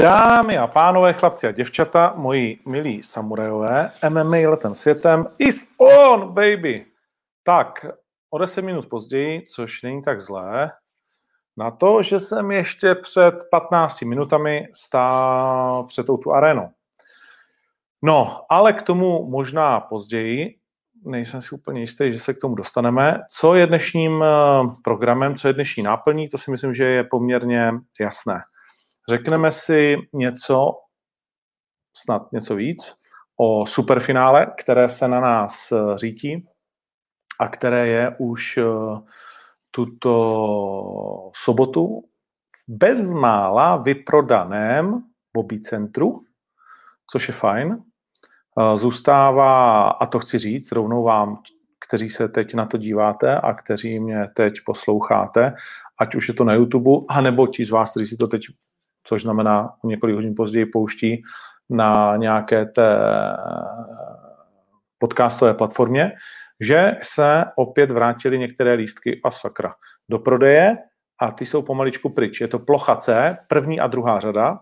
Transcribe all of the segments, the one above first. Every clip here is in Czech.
Dámy a pánové, chlapci a děvčata, moji milí samurajové, MMA letem světem is on, baby! Tak, o 10 minut později, což není tak zlé, na to, že jsem ještě před 15 minutami stál před touto arénou. No, ale k tomu možná později, nejsem si úplně jistý, že se k tomu dostaneme. Co je dnešním eh, programem, co je dnešní náplní, to si myslím, že je poměrně jasné. Řekneme si něco, snad něco víc, o superfinále, které se na nás eh, řítí a které je už eh, tuto sobotu v bezmála vyprodaném Bobby centru, což je fajn. Eh, zůstává, a to chci říct rovnou vám, kteří se teď na to díváte a kteří mě teď posloucháte, ať už je to na YouTube, anebo ti z vás, kteří si to teď což znamená několik hodin později pouští na nějaké té podcastové platformě, že se opět vrátily některé lístky a sakra do prodeje a ty jsou pomaličku pryč. Je to plocha C, první a druhá řada,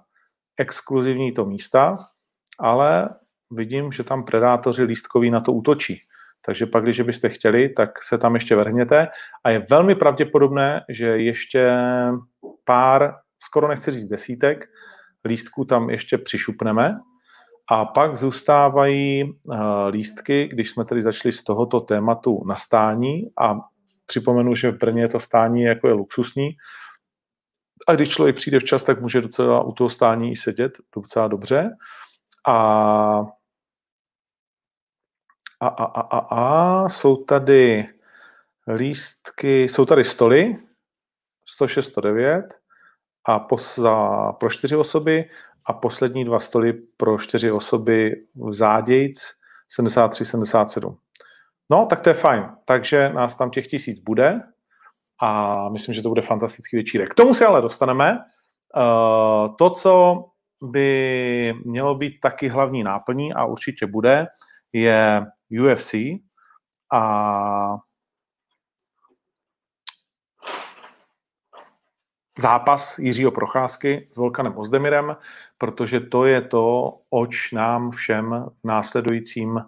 exkluzivní to místa, ale vidím, že tam predátoři lístkoví na to útočí. Takže pak, když byste chtěli, tak se tam ještě vrhněte a je velmi pravděpodobné, že ještě pár skoro nechci říct desítek, lístků tam ještě přišupneme. A pak zůstávají uh, lístky, když jsme tedy začali z tohoto tématu na stání. A připomenu, že v Brně to stání jako je luxusní. A když člověk přijde včas, tak může docela u toho stání i sedět docela dobře. A a, a, a, a, a jsou tady lístky, jsou tady stoly 106, 109 a pos, za, pro čtyři osoby a poslední dva stoly pro čtyři osoby v zádějc 73-77. No, tak to je fajn. Takže nás tam těch tisíc bude a myslím, že to bude fantastický večírek. K tomu se ale dostaneme. Uh, to, co by mělo být taky hlavní náplní a určitě bude, je UFC a zápas Jiřího Procházky s Volkanem Ozdemirem, protože to je to, oč nám všem v následujícím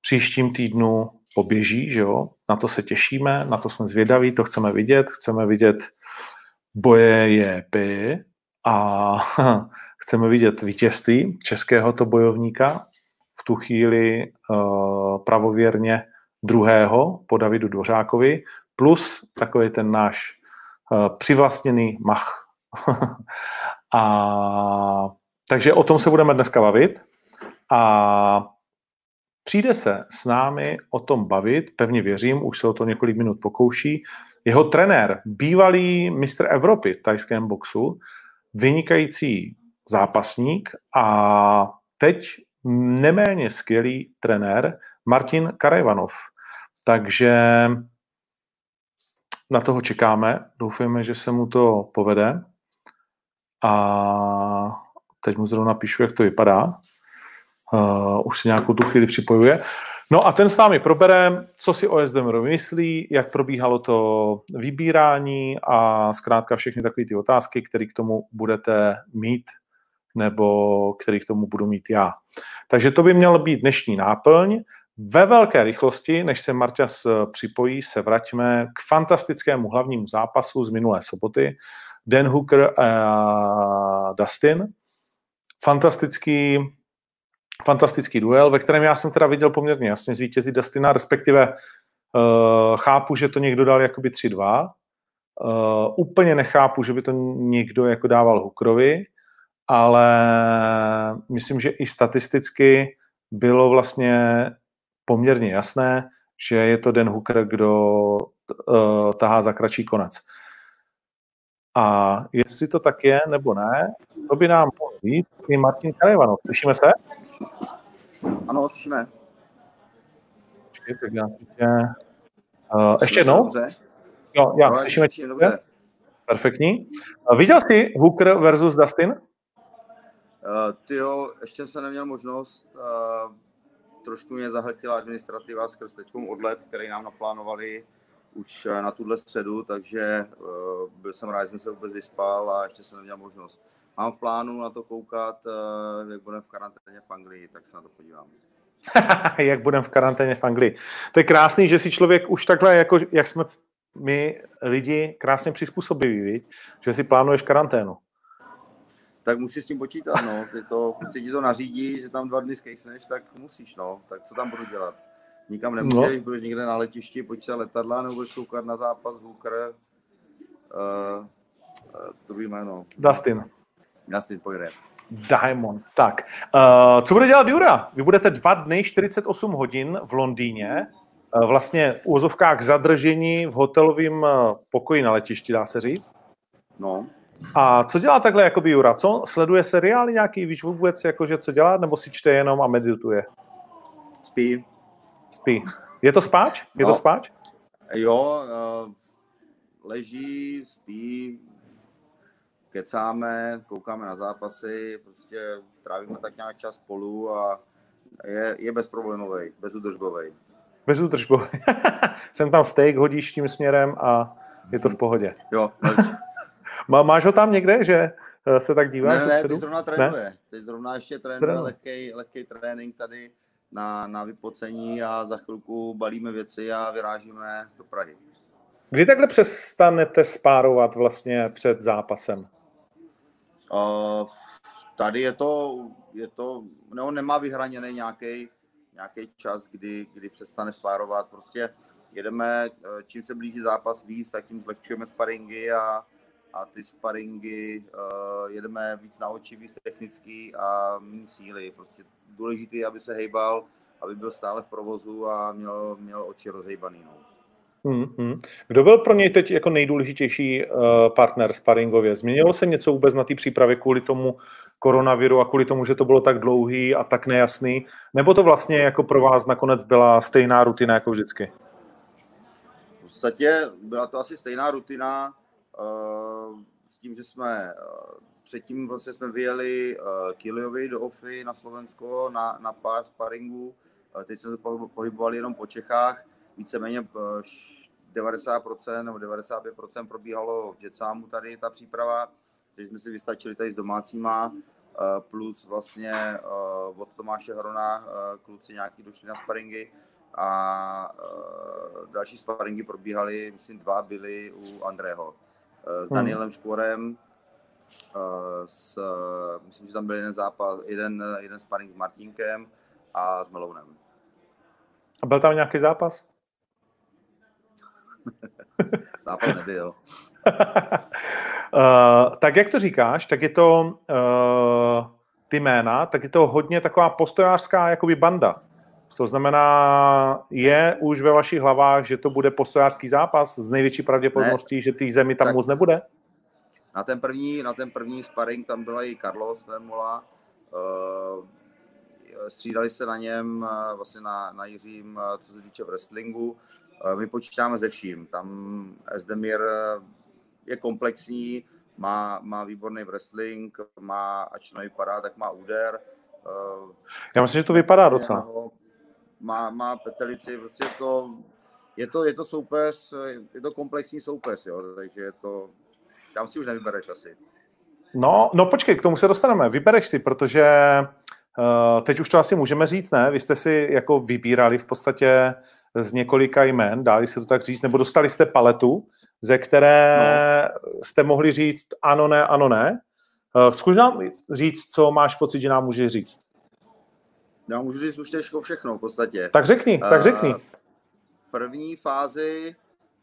příštím týdnu poběží, že jo? Na to se těšíme, na to jsme zvědaví, to chceme vidět, chceme vidět boje JP a chceme vidět vítězství českého to bojovníka v tu chvíli uh, pravověrně druhého po Davidu Dvořákovi, plus takový ten náš přivlastněný mach. a, takže o tom se budeme dneska bavit a přijde se s námi o tom bavit, pevně věřím, už se o to několik minut pokouší, jeho trenér, bývalý mistr Evropy v tajském boxu, vynikající zápasník a teď neméně skvělý trenér Martin Karajvanov. Takže na toho čekáme, doufujeme, že se mu to povede a teď mu zrovna píšu, jak to vypadá. Uh, už se nějakou tu chvíli připojuje. No a ten s námi probere, co si o SDMR myslí, jak probíhalo to vybírání a zkrátka všechny takové ty otázky, které k tomu budete mít nebo který k tomu budu mít já. Takže to by měl být dnešní náplň. Ve velké rychlosti, než se Marťas eh, připojí, se vraťme k fantastickému hlavnímu zápasu z minulé soboty. Dan Hooker a Dustin. Fantastický, fantastický duel, ve kterém já jsem teda viděl poměrně jasně zvítězit Dustina, respektive uh, chápu, že to někdo dal jakoby 3-2. Uh, eh, úplně nechápu, že by to někdo jako dával Hookerovi, ale myslím, že i statisticky bylo vlastně poměrně jasné, že je to Den Hooker, kdo uh, tahá za kratší konec. A jestli to tak je nebo ne, to by nám mohl říct i Martin Karajvanov. Slyšíme se? Ano, slyšíme. Tak já tě... Uh, ještě jednou? Jo, já, no, slyšíme tě. Perfektní. Uh, viděl jsi Hooker versus Dustin? Uh, ty jo, ještě jsem neměl možnost. Uh, trošku mě zahltila administrativa skrz teďkom odlet, který nám naplánovali už eh, na tuhle středu, takže uh, byl jsem rád, že jsem se vůbec vyspal a ještě jsem neměl možnost. mám v plánu na to koukat, uh, jak budeme v karanténě v Anglii, tak se na to podívám. jak budeme v karanténě v Anglii. To je krásný, že si člověk už takhle, jako jak jsme my lidi krásně přizpůsobiví, že si plánuješ karanténu. Tak musíš s tím počítat, no. Ty to, prostě ti to nařídí, že tam dva dny skejsneš, tak musíš, no. Tak co tam budu dělat? Nikam nemůžeš, no. budeš někde na letišti, se letadla, nebo budeš koukat na zápas Hooker. Uh, uh, druhý jméno. Dustin. Dustin pojede. Diamond. Tak, uh, co bude dělat Jura? Vy budete dva dny, 48 hodin v Londýně, uh, vlastně v úzovkách zadržení v hotelovém pokoji na letišti, dá se říct. No. A co dělá takhle jakoby Jura? Co? Sleduje seriály nějaký? Víš vůbec, jakože co dělá? Nebo si čte jenom a medituje? Spí. Spí. Je to spáč? Je no. to spáč? Jo, uh, leží, spí, kecáme, koukáme na zápasy, prostě trávíme tak nějak čas spolu a je, je bezproblémový, bezudržbový. Bezudržbový. Jsem tam steak, hodíš tím směrem a je to v pohodě. Jo. Má, máš ho tam někde, že eh, se tak díváš? Ne, ne, teď zrovna trénuje. Ne? Teď zrovna ještě trénuje lehký, lehký trénink tady na, na vypocení a za chvilku balíme věci a vyrážíme do Prahy. Kdy takhle přestanete spárovat vlastně před zápasem? Uh, tady je to, je to, no, nemá vyhraněný nějaký nějaký čas, kdy, kdy přestane spárovat. Prostě jedeme, eh, čím se blíží zápas víc, tak tím zlehčujeme sparingy a, a ty sparingy uh, jedeme víc na oči, víc technický a méně síly. Prostě důležité, aby se hejbal, aby byl stále v provozu a měl, měl oči rozhejbaný. No. Hmm, Kdo byl pro něj teď jako nejdůležitější uh, partner sparingově? Změnilo se něco vůbec na té přípravě kvůli tomu koronaviru a kvůli tomu, že to bylo tak dlouhý a tak nejasný? Nebo to vlastně jako pro vás nakonec byla stejná rutina jako vždycky? V podstatě byla to asi stejná rutina s tím, že jsme uh, předtím vlastně jsme vyjeli uh, Kiliovi do Ofy na Slovensko na, na pár sparingů. Teď jsme se pohybovali jenom po Čechách víceméně 90% eh, nebo 95% probíhalo v Jetsámu tady ta příprava, takže jsme si vystačili tady s domácíma, eh, plus vlastně eh, od Tomáše Hrona kluci nějaký došli na sparingy a další sparingy probíhaly, myslím dva byly u Andrého. S hmm. Danielem Škvorem, s, myslím, že tam byl jeden zápas, jeden, jeden sparring s Martinkem a s Melounem. A byl tam nějaký zápas? Západ nebyl. uh, tak jak to říkáš, tak je to uh, ty jména, tak je to hodně taková postojářská jakoby banda. To znamená, je už ve vašich hlavách, že to bude postojářský zápas s největší pravděpodobností, ne, že té zemi tam moc nebude? Na ten první, na ten první sparring tam byla i Carlos Vermola. Uh, střídali se na něm, vlastně na, na Jiřím, co se týče wrestlingu. My počítáme ze vším. Tam Esdemir eh, je komplexní, má, má výborný wrestling, má, ač to nevypadá, tak má úder. Eh, Já myslím, že to vypadá docela. Má, má petelici, prostě to, je to, je to soupeř, je to komplexní soupeř, jo, takže je to, tam si už nevybereš asi. No, no počkej, k tomu se dostaneme. Vybereš si, protože uh, teď už to asi můžeme říct, ne? Vy jste si jako vybírali v podstatě z několika jmén, dá se to tak říct, nebo dostali jste paletu, ze které no. jste mohli říct ano, ne, ano, ne. Eh, zkuš nám říct, co máš pocit, že nám může říct. Já můžu říct už těžko všechno v podstatě. Tak řekni, tak řekni. Uh, první fázi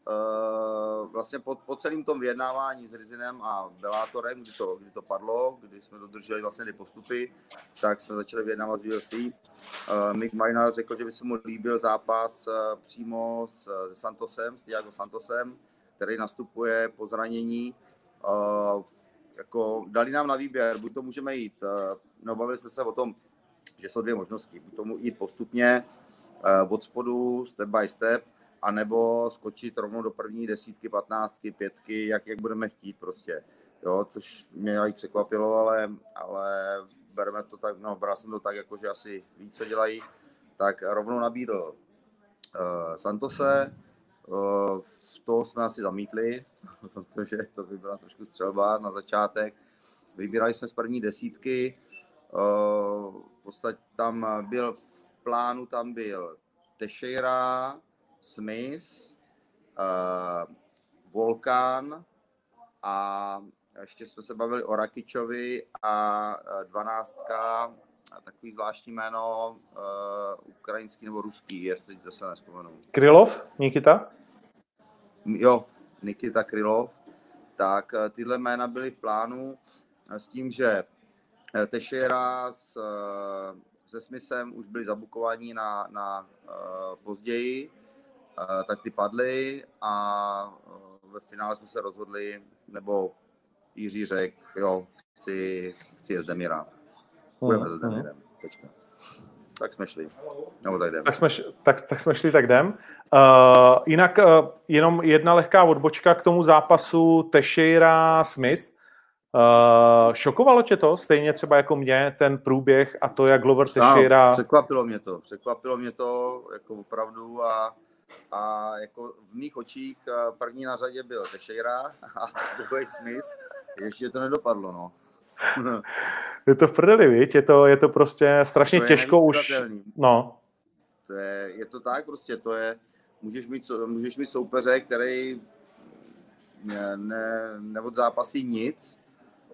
uh, vlastně po, po celém tom vyjednávání s Rizinem a Bellatorem, kdy to, kdy to padlo, kdy jsme dodrželi vlastně ty postupy, tak jsme začali vyjednávat s UFC. Uh, Mick Maynard řekl, že by se mu líbil zápas uh, přímo s, se Santosem, s Diago Santosem, který nastupuje po zranění. Uh, jako dali nám na výběr, buď to můžeme jít, uh, no bavili jsme se o tom, že jsou dvě možnosti, buď tomu jít postupně, uh, od spodu, step by step, anebo skočit rovnou do první desítky, patnáctky, pětky, jak, jak budeme chtít prostě. Jo, což mě i překvapilo, ale, ale bereme to tak, no, bral jsem to tak, jako že asi ví, co dělají, tak rovnou nabídl uh, Santose, uh, to jsme asi zamítli, protože to by byla trošku střelba na začátek. vybírali jsme z první desítky, v podstatě tam byl v plánu tam byl Teixeira, Smith, Volkán a ještě jsme se bavili o Rakičovi a dvanáctka, takový zvláštní jméno, uh, ukrajinský nebo ruský, jestli to se nespomenu. Krylov, Nikita? Jo, Nikita Krylov. Tak uh, tyhle jména byly v plánu s tím, že uh, Teixeira s, se Smithem už byli zabukovaní na, na později, tak ty padly a ve finále jsme se rozhodli, nebo Jiří řekl, jo, chci, chci Zdemira. Budeme se Zdemirem. Tečka. Tak jsme šli. Nebo tak jdem. Tak jsme, tak, tak jsme šli, tak jdem. Uh, jinak uh, jenom jedna lehká odbočka k tomu zápasu Teixeira Smith. Uh, šokovalo tě to, stejně třeba jako mě, ten průběh a to, jak Glover Teixeira... No, překvapilo mě to, překvapilo mě to jako opravdu a, a jako v mých očích první na řadě byl Teixeira a druhý Smith ještě to nedopadlo, no. je to v prdeli, víc? Je to, je to prostě strašně to těžko už. No. To je, je to tak prostě, to je, můžeš mít, můžeš mít soupeře, který ne, ne, neodzápasí nic,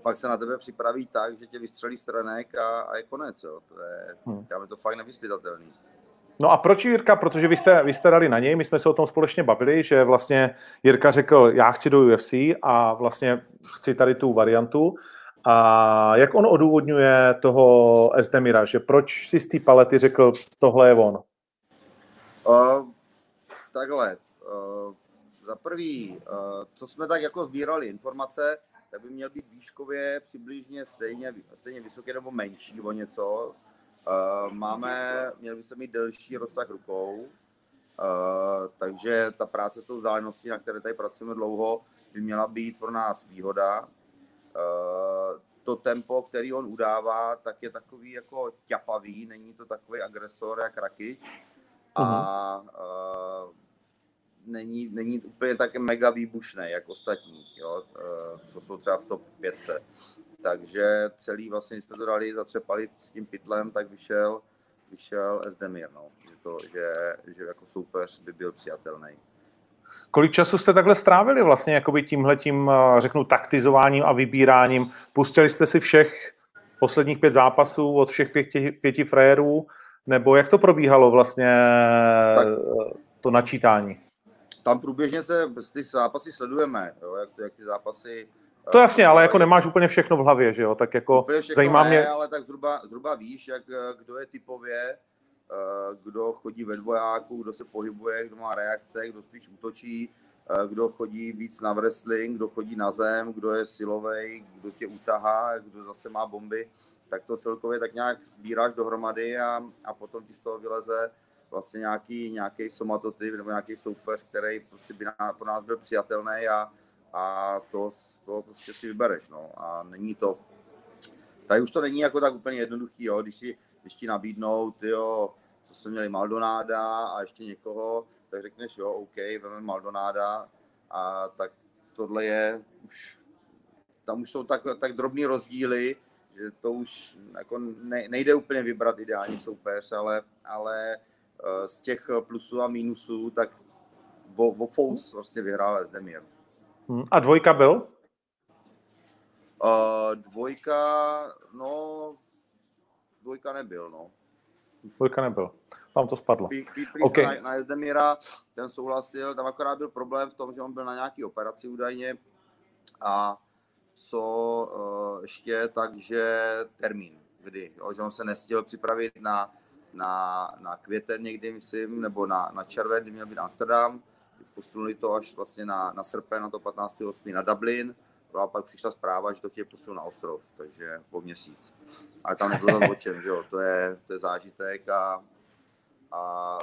pak se na tebe připraví tak, že tě vystřelí stranek a, a je konec. Jo. To je, hmm. tam je to fakt nevyspytatelný. No a proč Jirka? Protože vy jste, vy jste dali na něj, my jsme se o tom společně bavili, že vlastně Jirka řekl, já chci do UFC a vlastně chci tady tu variantu. A jak on odůvodňuje toho Esdemira, že proč si z té palety řekl, tohle je on? Uh, takhle. Uh, za prvý, uh, co jsme tak jako sbírali informace, tak by měl být výškově přibližně stejně, stejně vysoký nebo menší o něco. Uh, máme, měli by se mít delší rozsah rukou, uh, takže ta práce s tou vzdáleností, na které tady pracujeme dlouho, by měla být pro nás výhoda. Uh, to tempo, který on udává, tak je takový jako ťapavý, není to takový agresor jak Rakič. A uh, není, není úplně tak mega výbušný, jak ostatní, jo, uh, co jsou třeba v top 5. Takže celý vlastně, když jsme to dali, zatřepali s tím pitlem, tak vyšel, vyšel Esdemir, no. že, to, že, že jako soupeř by byl přijatelný. Kolik času jste takhle strávili vlastně jakoby tímhletím, eh, řeknu, taktizováním a vybíráním? Pustili jste si všech posledních pět zápasů od všech pěti, pěti frérů? Nebo jak to probíhalo vlastně tak, to načítání? Tam průběžně se ty zápasy sledujeme, jo, jak, jak ty zápasy to jasně, ale jako nemáš úplně všechno v hlavě, že jo? Tak jako úplně zajímá ne, mě... ale tak zhruba, zhruba víš, jak, kdo je typově, eh, kdo chodí ve dvojáku, kdo se pohybuje, kdo má reakce, kdo spíš útočí, eh, kdo chodí víc na wrestling, kdo chodí na zem, kdo je silový, kdo tě utahá, kdo zase má bomby, tak to celkově tak nějak sbíráš dohromady a, a potom ti z toho vyleze vlastně nějaký, nějaký somatotyp nebo nějaký soupeř, který prostě by na, pro nás byl přijatelný a, a to, to prostě si vybereš, no. A není to, tady už to není jako tak úplně jednoduchý, jo, když, si, když ti nabídnou, ty jo, co jsme měli Maldonáda a ještě někoho, tak řekneš, jo, OK, veme Maldonáda a tak tohle je už, tam už jsou tak, tak drobný rozdíly, že to už jako ne, nejde úplně vybrat ideální soupeř, ale, ale z těch plusů a mínusů, tak vo, vo Fous vlastně vyhrál Esdemir. Hmm. A dvojka byl? Uh, dvojka, no, dvojka nebyl, no. Dvojka nebyl. Tam to spadlo. Pít okay. na, na Jezdemíra, ten souhlasil, tam akorát byl problém v tom, že on byl na nějaký operaci údajně a co uh, ještě, takže termín, kdy, jo, že on se nestihl připravit na, na, na květen někdy, myslím, nebo na, na červen, kdy měl být Amsterdam, posunuli to až vlastně na, na srpen, na to 15.8. na Dublin, no a pak přišla zpráva, že to tě posunul na ostrov, takže po měsíc. Ale tam nebylo o čem, že jo, to je, to je zážitek a, a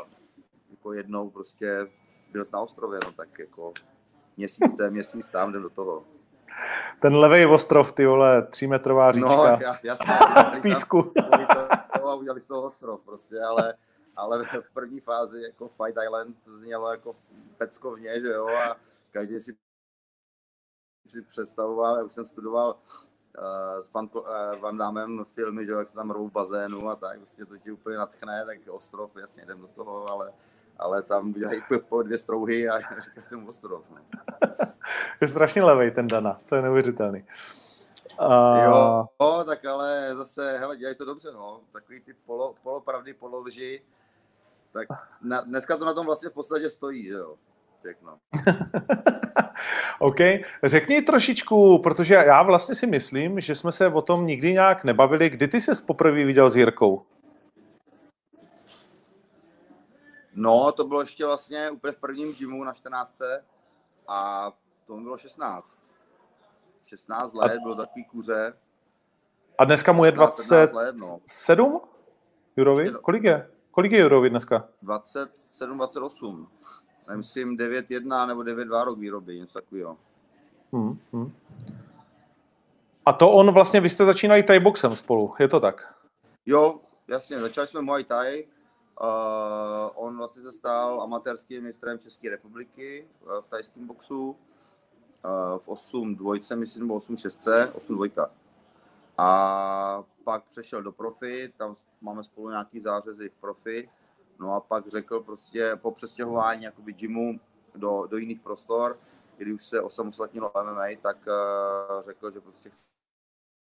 jako jednou prostě byl jsi na ostrově, no tak jako měsíc ten, měsíc tam, jdem do toho. Ten levej ostrov, ty vole, třímetrová říčka. No, jasně. v písku. To, udělali z toho ostrov prostě, ale ale v první fázi jako Fight Island znělo jako peckovně, že jo, a každý si představoval, já už jsem studoval uh, s Van, uh, Van Damme filmy, že jak se tam rovou v bazénu a tak, vlastně to ti úplně natchne, tak ostrov, jasně, jdem do toho, ale, ale tam udělají po dvě strouhy a říkají tomu ostrov. No. je strašně levej ten Dana, to je neuvěřitelný. Uh... Jo, no, tak ale zase, hele, dělají to dobře, no. Takový ty polo, polopravdy, pololži, tak na, dneska to na tom vlastně v podstatě stojí, že jo. Všechno. OK. Řekni trošičku, protože já vlastně si myslím, že jsme se o tom nikdy nějak nebavili. Kdy ty jsi poprvé viděl s Jirkou? No, to bylo ještě vlastně úplně v prvním gymu na 14. A to bylo 16. 16 let, a... bylo takový kuře. A dneska mu je 27? No. Jurovi? Kolik je? Kolik je Jurovi dneska? 27, 28 myslím 9.1 nebo 9.2 rok výroby, něco takového. Hmm, hmm. A to on vlastně, vy jste začínali Thai boxem spolu, je to tak? Jo, jasně, začali jsme Muay Thai. Uh, on vlastně se stal amatérským mistrem České republiky uh, v tajském boxu. V 8 dvojce, myslím, nebo 8 šestce, 8 dvojka. A pak přešel do profi, tam máme spolu nějaký zářezy v profi. No a pak řekl prostě po přestěhování jakoby gymu do, do jiných prostor, kdy už se osamostatnilo MMA, tak uh, řekl, že prostě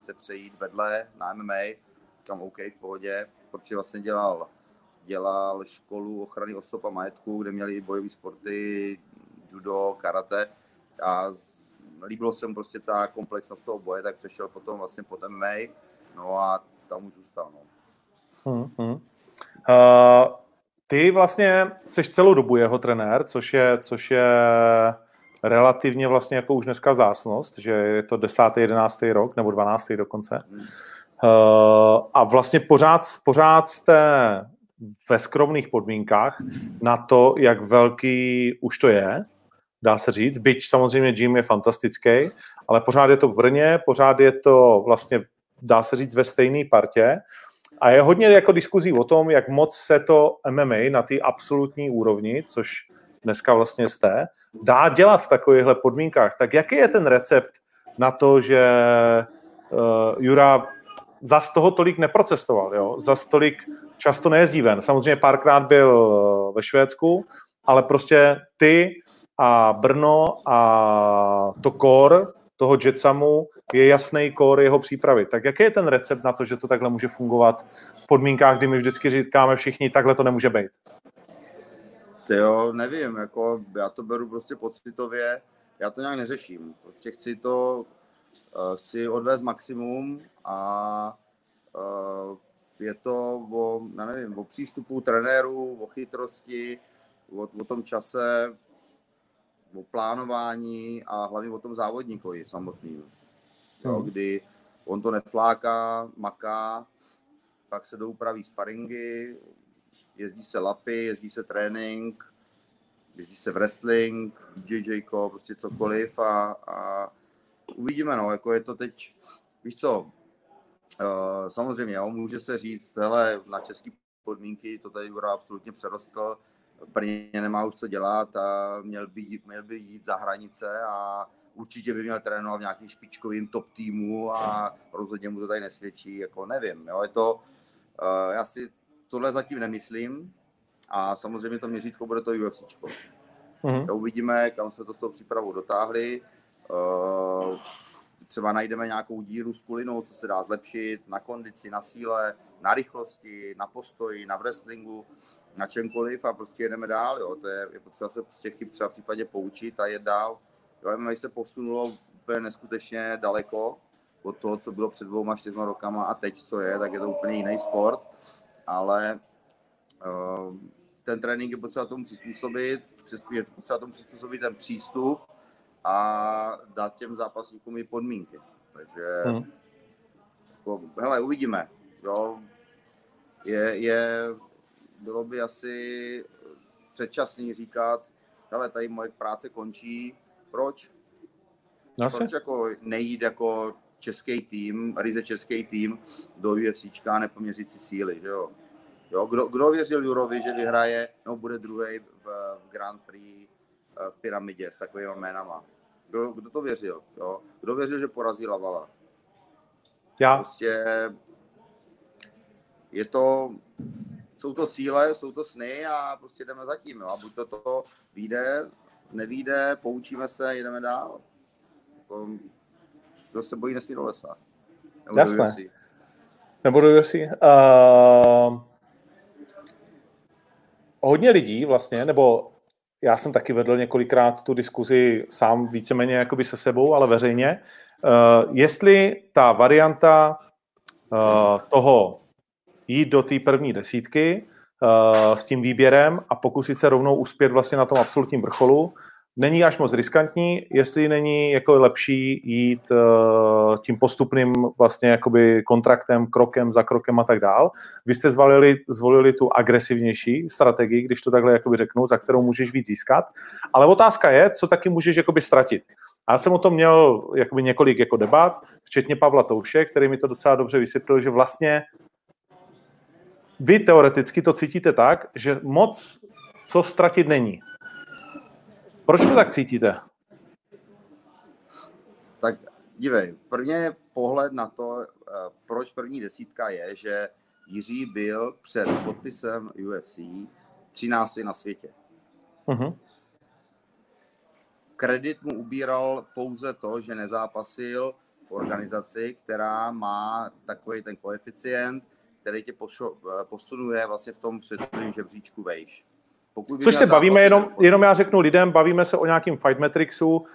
chce přejít vedle na MMA, tam OK, v pohodě, protože vlastně dělal, dělal školu ochrany osob a majetku, kde měli bojové sporty, judo, karate a líbilo se mu prostě ta komplexnost toho boje, tak přešel potom vlastně pod MMA, no a tam už zůstal. No. Hmm, hmm. Uh, ty vlastně jsi celou dobu jeho trenér, což je, což je relativně vlastně jako už dneska zásnost, že je to 10. 11. rok, nebo 12. dokonce. Uh, a vlastně pořád, pořád jste ve skromných podmínkách na to, jak velký už to je, dá se říct. Byť samozřejmě Jim je fantastický, ale pořád je to v Brně, pořád je to vlastně, dá se říct, ve stejné partě a je hodně jako diskuzí o tom, jak moc se to MMA na té absolutní úrovni, což dneska vlastně jste, dá dělat v takovýchhle podmínkách. Tak jaký je ten recept na to, že uh, Jura zas toho tolik neprocestoval, jo? zas tolik často nejezdí ven. Samozřejmě párkrát byl eh, ve Švédsku, ale prostě ty a Brno a to kor toho Jetsamu je jasný kór jeho přípravy. Tak jaký je ten recept na to, že to takhle může fungovat v podmínkách, kdy my vždycky říkáme všichni, takhle to nemůže být? Jo, nevím, jako já to beru prostě pocitově, já to nějak neřeším. Prostě chci to, uh, chci odvést maximum a uh, je to o, já nevím, o přístupu trenérů, o chytrosti, o, o tom čase, o plánování a hlavně o tom závodníkovi samotným. Jo, hmm. Kdy on to nefláká, maká, pak se doupraví sparingy, jezdí se lapy, jezdí se trénink, jezdí se wrestling, BJJ, prostě cokoliv a, a uvidíme, no, jako je to teď, víš co, uh, samozřejmě, jo, může se říct, hele, na české podmínky to tady Jura absolutně přerostl, Brně nemá už co dělat a měl by, měl by jít za hranice a určitě by měl trénovat v nějakým špičkovým top týmu a rozhodně mu to tady nesvědčí, jako nevím, jo, je to, uh, já si tohle zatím nemyslím a samozřejmě to měřítko bude to UFC. Mm-hmm. Uvidíme, kam jsme to s tou přípravou dotáhli. Uh, třeba najdeme nějakou díru s kulinou, co se dá zlepšit na kondici, na síle, na rychlosti, na postoji, na wrestlingu, na čemkoliv a prostě jedeme dál. Jo. To je, je potřeba se těch chyb třeba v případě poučit a jet dál. Jo, MMA se posunulo úplně neskutečně daleko od toho, co bylo před dvouma, čtyřma rokama a teď, co je, tak je to úplně jiný sport, ale uh, ten trénink je potřeba tomu přizpůsobit, je potřeba tomu přizpůsobit ten přístup a dát těm zápasníkům i podmínky. Takže hmm. jako, hele, uvidíme. Jo. Je, je, bylo by asi předčasný říkat, hele, tady moje práce končí, proč? No Proč jako nejít jako český tým, ryze český tým do UFCčka nepoměřit si síly, že jo? jo kdo, kdo věřil Jurovi, že vyhraje, no bude druhý v, v Grand Prix v pyramidě s takovými jménama? Kdo, kdo to věřil? Jo? Kdo věřil, že porazí Lavala? Já. Prostě je to, jsou to cíle, jsou to sny a prostě jdeme za tím. Jo. A buď to, to vyjde, nevíde, poučíme se, jdeme dál. Jako, kdo se bojí, nesmí do lesa. Nebo Jasné. Do Nebo do UFC. Uh, hodně lidí vlastně, nebo já jsem taky vedl několikrát tu diskuzi sám víceméně jakoby se sebou, ale veřejně, uh, jestli ta varianta uh, toho jít do té první desítky uh, s tím výběrem a pokusit se rovnou uspět vlastně na tom absolutním vrcholu, není až moc riskantní, jestli není jako lepší jít uh, tím postupným vlastně jakoby kontraktem, krokem za krokem a tak dál. Vy jste zvolili, zvolili tu agresivnější strategii, když to takhle jakoby řeknu, za kterou můžeš víc získat. Ale otázka je, co taky můžeš jakoby ztratit. A já jsem o tom měl jakoby několik jako debat, včetně Pavla Touše, který mi to docela dobře vysvětlil, že vlastně vy teoreticky to cítíte tak, že moc co ztratit není. Proč to tak cítíte? Tak dívej, prvně pohled na to, eh, proč první desítka je, že Jiří byl před podpisem UFC 13. na světě. Uh-huh. Kredit mu ubíral pouze to, že nezápasil v organizaci, která má takový ten koeficient, který tě eh, posunuje vlastně v tom světovém žebříčku vejš. Pokud Což se bavíme, jenom, jenom já řeknu lidem, bavíme se o nějakým fight metricsu, uh,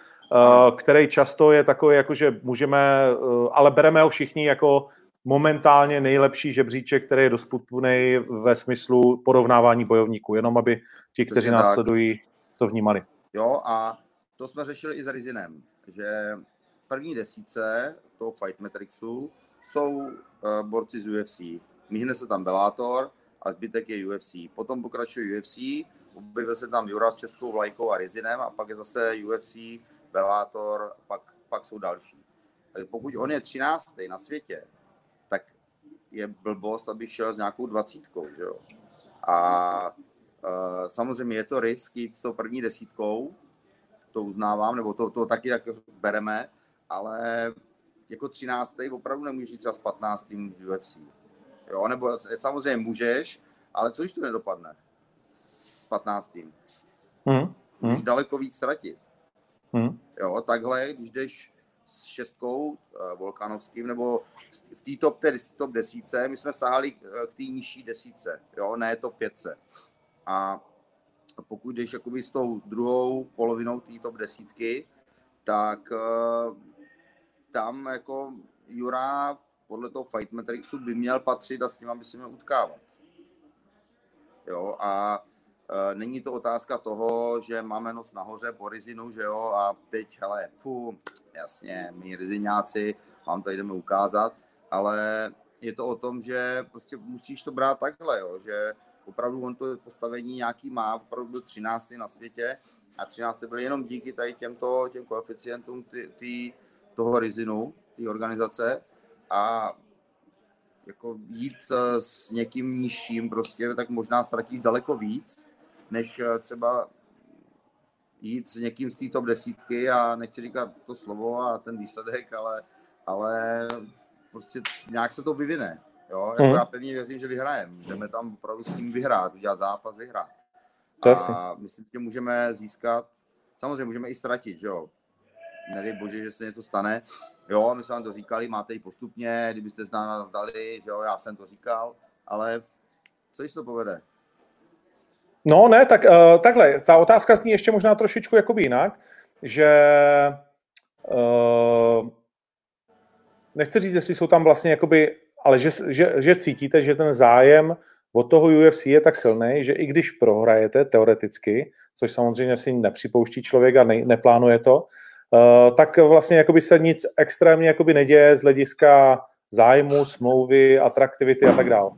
který často je takový, jako že můžeme, uh, ale bereme ho všichni jako momentálně nejlepší žebříček, který je dostupný ve smyslu porovnávání bojovníků, jenom aby ti, kteří nás tak. sledují, to vnímali. Jo, a to jsme řešili i s Rizinem, že v první desíce toho Fight Matrixu jsou uh, borci z UFC. Míhne se tam Bellator, a zbytek je UFC. Potom pokračuje UFC, objevil se tam Jura s českou vlajkou a Rizinem a pak je zase UFC, Bellator, pak, pak jsou další. Takže pokud on je 13. na světě, tak je blbost, aby šel s nějakou dvacítkou, že jo. A uh, samozřejmě je to risk jít s tou první desítkou, to uznávám, nebo to, to taky tak bereme, ale jako 13. opravdu nemůžeš jít třeba s 15. z UFC. Jo, nebo samozřejmě můžeš, ale co když to nedopadne? S 15. Hmm. Můžeš hmm. daleko víc ztratit. Hmm. Jo, takhle, když jdeš s šestkou uh, Volkanovským, nebo v té top, top desíce, my jsme sahali eh, k té nižší desíce, jo, ne top pětce. A pokud jdeš jakoby s tou druhou polovinou té top desítky, tak uh, tam jako Jura podle toho Fight Matrixu by měl patřit a s tím by se měl utkávat. Jo, a není to otázka toho, že máme nos nahoře po rizinu, že jo, a teď, hele, pů, jasně, my rizináci, vám to jdeme ukázat, ale je to o tom, že prostě musíš to brát takhle, jo, že opravdu on to postavení nějaký má, opravdu byl 13. na světě a 13. byl jenom díky tady těmto těm koeficientům tý, tý, toho rizinu, té organizace a jako jít eh, s někým nižším prostě, tak možná ztratíš daleko víc, než eh, třeba jít s někým z té top desítky a nechci říkat to slovo a ten výsledek, ale, ale prostě nějak se to vyvine. Jo? Jako mm. Já pevně věřím, že vyhrajeme. Jdeme tam opravdu s tím vyhrát, udělat zápas, vyhrát. A myslím, že můžeme získat, samozřejmě můžeme i ztratit, že jo nedej bože, že se něco stane. Jo, my jsme vám to říkali, máte ji postupně, kdybyste z nás dali, že jo, já jsem to říkal, ale co když to povede? No ne, tak uh, takhle, ta otázka zní ještě možná trošičku jakoby jinak, že uh, nechci říct, jestli jsou tam vlastně jakoby, ale že, že, že cítíte, že ten zájem od toho UFC je tak silný, že i když prohrajete teoreticky, což samozřejmě si nepřipouští člověk a ne, neplánuje to, Eh, tak vlastně jakoby se nic extrémně jakoby neděje z hlediska zájmu, smlouvy, atraktivity a tak dále.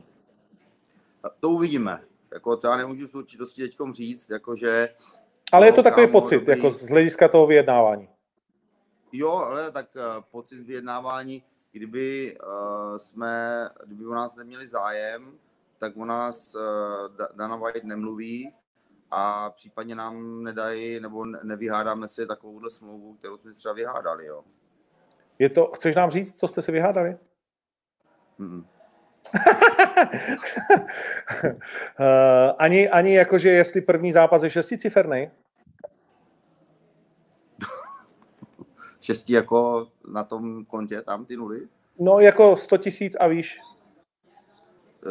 To uvidíme. Jako to já nemůžu s určitostí teď říct, jakože... Ale je to takový pocit, dobrý... jako z hlediska toho vyjednávání. Jo, ale tak uh, pocit z vyjednávání, kdyby uh, jsme, kdyby o nás neměli zájem, tak o nás uh, Dana White nemluví, a případně nám nedají nebo nevyhádáme si takovouhle smlouvu, kterou jsme třeba vyhádali. Jo. Je to, chceš nám říct, co jste si vyhádali? Mm-mm. Uh, ani, ani jakože jestli první zápas je šesticiferný? Šestí jako na tom kontě, tam ty nuly? No jako 100 tisíc a víš.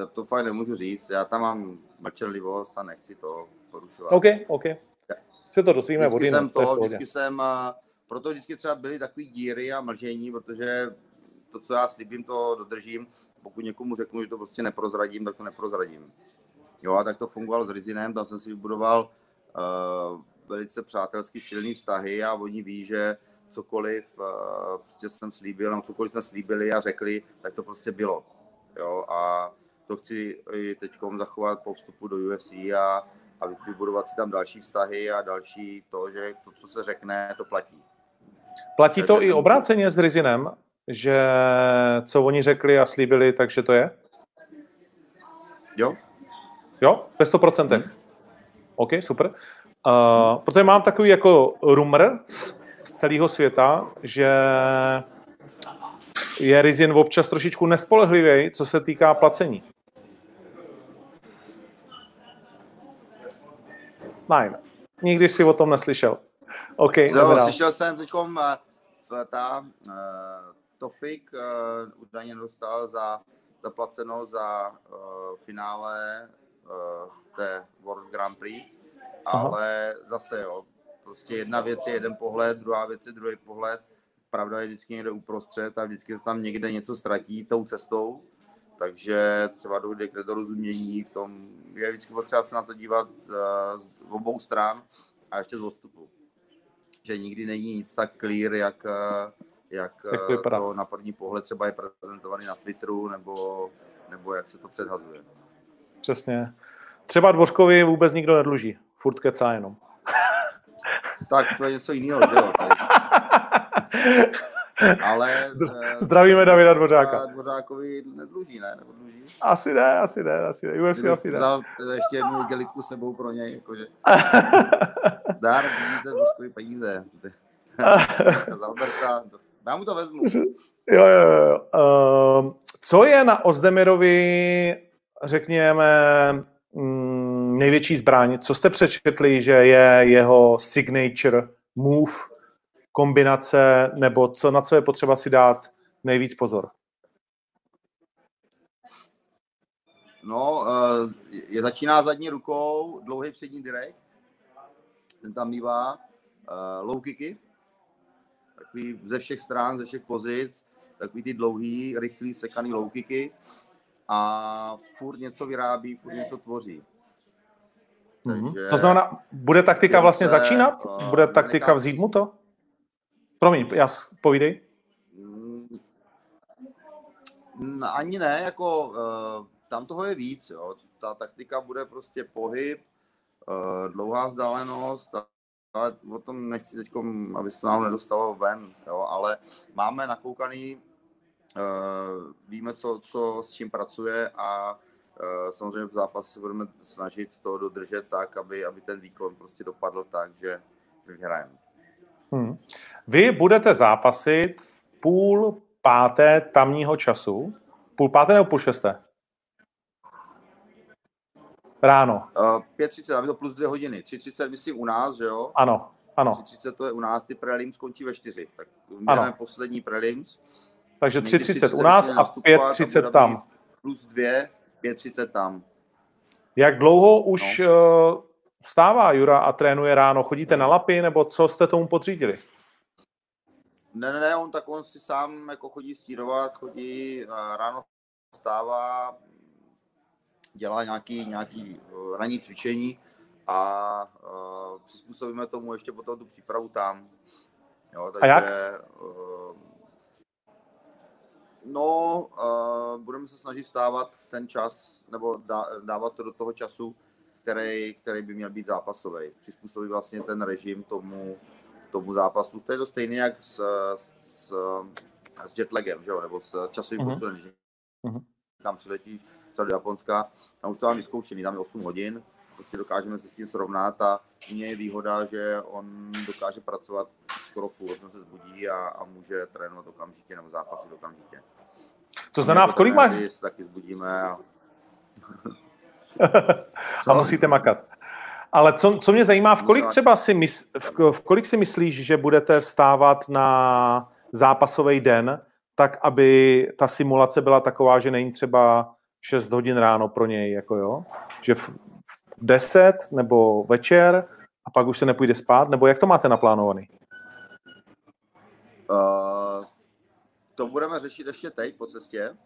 Eh, To fakt nemůžu říct, já tam mám mlčenlivost a nechci to porušovat. OK, OK. Se to dozvíme vždycky jsem to, vždycky jsem, proto vždycky třeba byly takový díry a mlžení, protože to, co já slíbím, to dodržím. Pokud někomu řeknu, že to prostě neprozradím, tak to neprozradím. Jo, a tak to fungovalo s Rizinem, tam jsem si vybudoval uh, velice přátelský silný vztahy a oni ví, že cokoliv uh, prostě jsem slíbil, no cokoliv jsme slíbili a řekli, tak to prostě bylo. Jo, a to chci i teď zachovat po vstupu do UFC a, a vybudovat si tam další vztahy a další to, že to, co se řekne, to platí. Platí to i obráceně s Rizinem, že co oni řekli a slíbili, takže to je? Jo? Jo, ve 100%. Hmm. OK, super. Uh, protože mám takový jako rumor z, z celého světa, že je Rizin občas trošičku nespolehlivý, co se týká placení. Nein, nikdy si o tom neslyšel. OK, jo, slyšel jsem teď ta uh, Tofik uh, údajně dostal za zaplaceno za uh, finále uh, té World Grand Prix, ale Aha. zase jo, prostě jedna věc je jeden pohled, druhá věc je druhý pohled, pravda je vždycky někde uprostřed a vždycky se tam někde něco ztratí tou cestou, takže třeba dojde k nedorozumění v tom, je vždycky potřeba se na to dívat uh, z obou stran a ještě z odstupu. Že nikdy není nic tak clear, jak, uh, jak, jak to, to na první pohled třeba je prezentovaný na Twitteru, nebo, nebo jak se to předhazuje. Přesně. Třeba Dvořkovi vůbec nikdo nedluží. Furt kecá jenom. tak to je něco jiného, že jo? Ale... Zdravíme Davida Dvořáka. Dvořákovi nedluží, ne? Nebo dluží? Asi ne, asi ne, asi ne. UFC asi ne. Vzal ještě jednu gelitku sebou pro něj, jakože. Dár, vidíte Dvořkovi peníze. Za Alberta, já mu to vezmu. Jo, jo, jo. Uh, co je na Ozdemirovi, řekněme, mm, největší zbraň? Co jste přečetli, že je jeho signature move, kombinace, nebo co, na co je potřeba si dát nejvíc pozor? No, uh, je, začíná zadní rukou, dlouhý přední direkt, ten tam mývá, uh, low kicky, takový ze všech stran, ze všech pozic, takový ty dlouhý, rychlý, sekaný low kicky a furt něco vyrábí, furt něco tvoří. Mm-hmm. Takže, to znamená, bude taktika vlastně začínat? Bude taktika vzít mu to? Promiň, já povídej. Mm, ani ne, jako uh, tam toho je víc, jo. Ta taktika bude prostě pohyb, uh, dlouhá vzdálenost, ale o tom nechci teď, aby se nám nedostalo ven, jo, ale máme nakoukaný, uh, víme, co, co s čím pracuje a uh, samozřejmě v zápase se budeme snažit to dodržet tak, aby, aby ten výkon prostě dopadl tak, že vyhrajeme. Hmm. Vy budete zápasit v půl páté tamního času. Půl páté nebo půl šesté? Ráno. Uh, 5.30, aby to plus dvě hodiny. 3.30 myslím u nás, že jo? Ano, ano. 3.30 to je u nás, ty prelims skončí ve 4. Tak máme poslední prelims. Takže 3.30 u nás a 5.30 tam. Plus dvě, 5.30 tam. Jak dlouho už no. vstává Jura a trénuje ráno? Chodíte na lapy, nebo co jste tomu podřídili? Ne, ne, ne, on tak on si sám jako chodí stírovat, chodí ráno vstává, dělá nějaký, nějaký ranní cvičení a uh, přizpůsobíme tomu ještě potom tu přípravu tam. Jo, takže, a jak? Uh, no, uh, budeme se snažit stávat v ten čas, nebo dá, dávat to do toho času, který, který by měl být zápasový. Přizpůsobit vlastně ten režim tomu, tomu zápasu. To je to stejné jak s, s, s jetlagem, že jo? nebo s časovým uh-huh. posunem. Uh-huh. Tam přiletíš třeba do Japonska, tam už to mám vyzkoušený, tam je 8 hodin, prostě dokážeme se s tím srovnat a mě je výhoda, že on dokáže pracovat skoro furt, on se zbudí a, a může trénovat okamžitě nebo zápasit okamžitě. To znamená, v kolik máš? taky zbudíme a... a musíte makat. Ale co, co mě zajímá, v kolik třeba si, mys, v, v kolik si myslíš, že budete vstávat na zápasový den, tak aby ta simulace byla taková, že není třeba 6 hodin ráno pro něj, jako jo? Že v, v 10 nebo večer a pak už se nepůjde spát, nebo jak to máte naplánovaný? Uh, to budeme řešit ještě teď po cestě.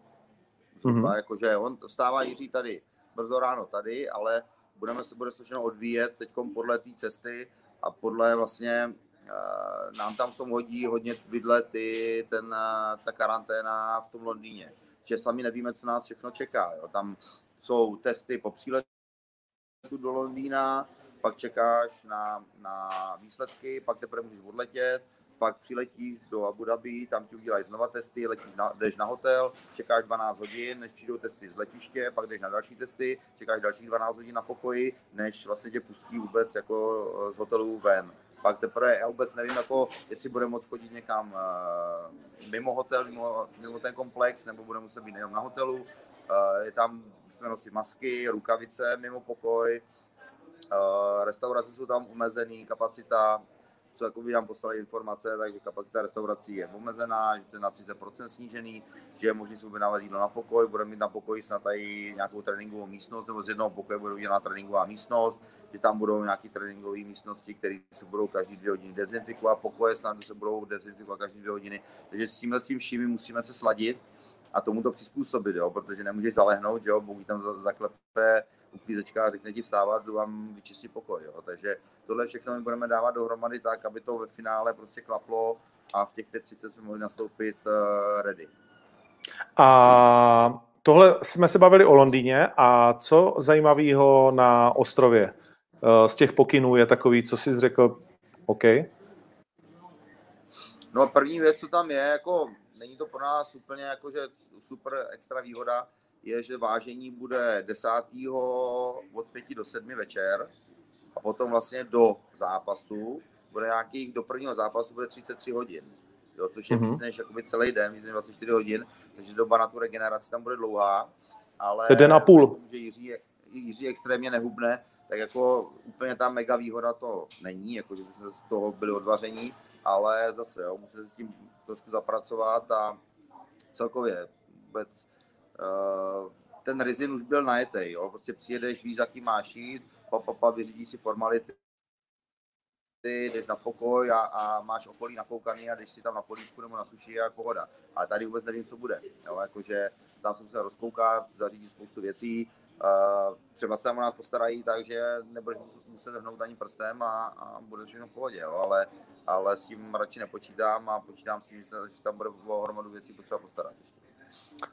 Mm-hmm. Jakože on stává Jiří tady brzo ráno tady, ale budeme se bude všechno odvíjet teď podle té cesty a podle vlastně uh, nám tam v tom hodí hodně vidle ty, ten, uh, ta karanténa v tom Londýně. Že sami nevíme, co nás všechno čeká. Jo. Tam jsou testy po příletu do Londýna, pak čekáš na, na výsledky, pak teprve můžeš odletět, pak přiletíš do Abu Dhabi, tam ti udělají znova testy, letíš na, jdeš na hotel, čekáš 12 hodin, než přijdou testy z letiště, pak jdeš na další testy, čekáš dalších 12 hodin na pokoji, než vlastně tě pustí vůbec jako z hotelu ven. Pak teprve, já vůbec nevím, jako, jestli bude moct chodit někam uh, mimo hotel, mimo, mimo ten komplex, nebo bude muset být jenom na hotelu. Uh, je tam, musíme nosit masky, rukavice mimo pokoj, uh, restaurace jsou tam omezený, kapacita co jako by nám poslali informace, takže kapacita restaurací je omezená, že to je na 30% snížený, že je možné si objednávat jídlo na pokoj, budeme mít na pokoji snad tady nějakou tréninkovou místnost, nebo z jednoho pokoje bude udělaná tréninková místnost, že tam budou nějaké tréninkové místnosti, které se budou každý dvě hodiny dezinfikovat, pokoje snad se budou dezinfikovat každý dvě hodiny, takže s tímhle s tím vším musíme se sladit a tomu to přizpůsobit, jo, protože nemůžeš zalehnout, jo, Bůh tam zaklepe uklízečka a řekne ti vstávat, jdu vám vyčistit pokoj. Jo. Takže tohle všechno my budeme dávat dohromady tak, aby to ve finále prostě klaplo a v těch 5.30 jsme mohli nastoupit uh, ready. A tohle jsme se bavili o Londýně a co zajímavého na ostrově z těch pokynů je takový, co jsi řekl, OK? No první věc, co tam je, jako není to pro nás úplně jako, že super extra výhoda, je, že vážení bude 10. od 5 do 7 večer a potom vlastně do zápasu bude nějakých, do prvního zápasu bude 33 hodin, jo, což je mm-hmm. víc než jakoby celý den, víc než 24 hodin, takže doba na tu regeneraci tam bude dlouhá, ale to den a půl. že Jiří, je, Jiří extrémně nehubne, tak jako úplně ta mega výhoda to není, jako že jsme z toho byli odvaření, ale zase, jo, musíte s tím trošku zapracovat a celkově vůbec uh, ten Rizin už byl najetej, jo, prostě přijedeš, víš, jaký máš jít, pa, pa, pa, vyřídí si formality, ty jdeš na pokoj a, a máš okolí nakoukaný a jdeš si tam na políčku nebo na suši a pohoda. Ale tady vůbec nevím, co bude. Jo, jakože tam jsem se rozkoukat, zařídit spoustu věcí, třeba se o nás postarají, takže nebudeš muset hnout ani prstem a, a bude všechno v pohodě, jo, ale, ale s tím radši nepočítám a počítám s tím, že tam bude o hromadu věcí potřeba postarat ještě.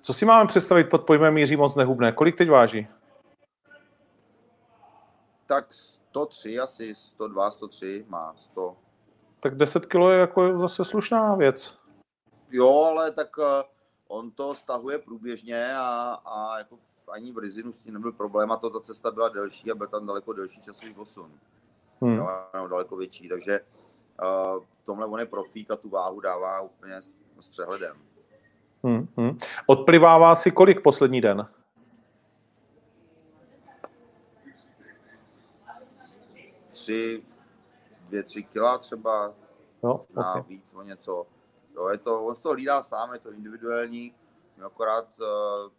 Co si máme představit pod pojmem Jiří moc nehubné? Kolik teď váží? Tak 103 asi, 102, 103 má 100. Tak 10 kg je jako zase slušná věc. Jo, ale tak eh, on to stahuje průběžně a, a jako ani v Rizinu s tím nebyl problém a to ta cesta byla delší a byl tam daleko delší časový posun. Hmm. No, daleko větší, takže uh, tomhle on je profík a tu váhu dává úplně s, s přehledem. Hmm, hmm. Odplivává si kolik poslední den? Tři, dvě, tři kila třeba, jo, na okay. víc o něco. Jo, je to, on se to hlídá sám, je to individuální, akorát uh,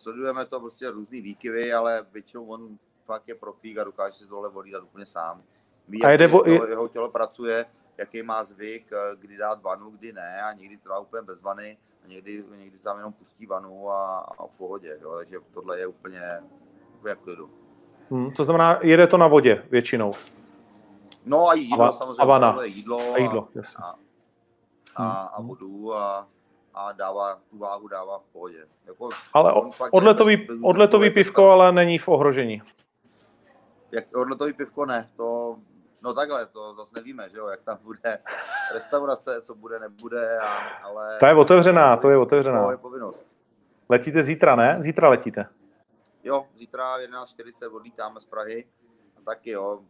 sledujeme to prostě různý výkyvy, ale většinou on fakt je profík a dokáže si tohle hlídat úplně sám. Ví, a jak jeho, jeho tělo pracuje, jaký má zvyk, eh, kdy dát vanu, kdy ne a někdy trvá úplně bez vany někdy, někdy tam jenom pustí vanu a, a v pohodě, jo, takže tohle je úplně, úplně v klidu. Hmm, to znamená, jede to na vodě většinou? No a jídlo a, samozřejmě, a vana. jídlo, a, jídlo a, a, a hmm. vodu a, a dává, tu váhu dává v pohodě. Jako, ale odletový, odletový pivko ale není v ohrožení. Jak odletový pivko ne, to No takhle, to zase nevíme, že jo, jak tam bude restaurace, co bude, nebude, a, ale... To je otevřená, to je otevřená. To je povinnost. Letíte zítra, ne? Zítra letíte. Jo, zítra 11.40 odlítáme z Prahy. A taky jo,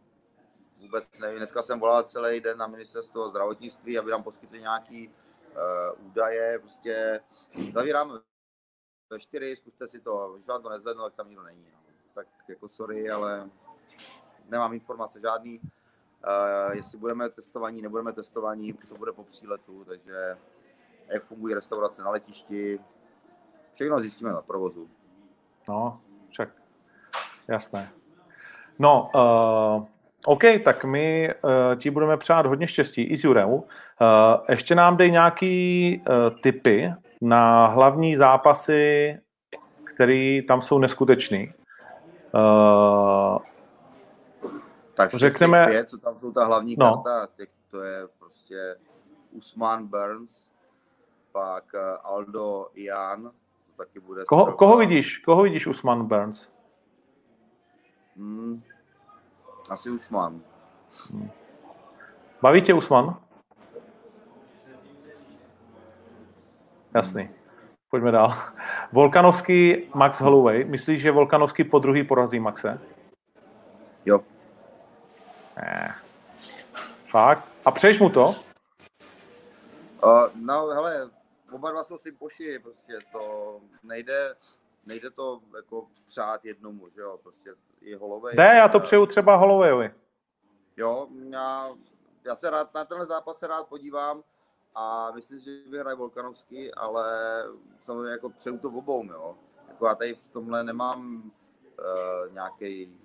vůbec nevím, dneska jsem volal celý den na ministerstvo zdravotnictví, aby nám poskytli nějaký údaje, prostě zavíráme čtyři, zkuste si to, když vám to nezvednu, tak tam nikdo není. No. Tak jako sorry, ale nemám informace žádný. Uh, jestli budeme testovaní, nebudeme testovaní, co bude po příletu, takže jak fungují restaurace na letišti, všechno zjistíme na provozu. No, však jasné. No, uh, OK, tak my uh, ti budeme přát hodně štěstí i s Jurem. Uh, ještě nám dej nějaký uh, tipy na hlavní zápasy, které tam jsou neskutečný. Uh, tak řekneme, pět, co tam jsou ta hlavní no. karta, těch, to je prostě Usman Burns, pak Aldo Jan, to taky bude. Koho, koho vidíš? Koho vidíš Usman Burns? Hmm, asi Usman. Hmm. Baví tě Usman? Jasný. Pojďme dál. Volkanovský Max Holloway. Myslíš, že Volkanovský po druhý porazí Maxe? Jo. Ne. Fakt? A přeješ mu to? Uh, no, hele, oba dva jsou si poši, prostě to nejde, nejde to jako přát jednomu, že jo, prostě i Holloway. Ne, já to přeju třeba Hollowayovi. Jo, já, já se rád, na tenhle zápas se rád podívám a myslím, že vyhraje Volkanovský, ale samozřejmě jako přeju to v obou, jo. Jako já tady v tomhle nemám uh, nějaký,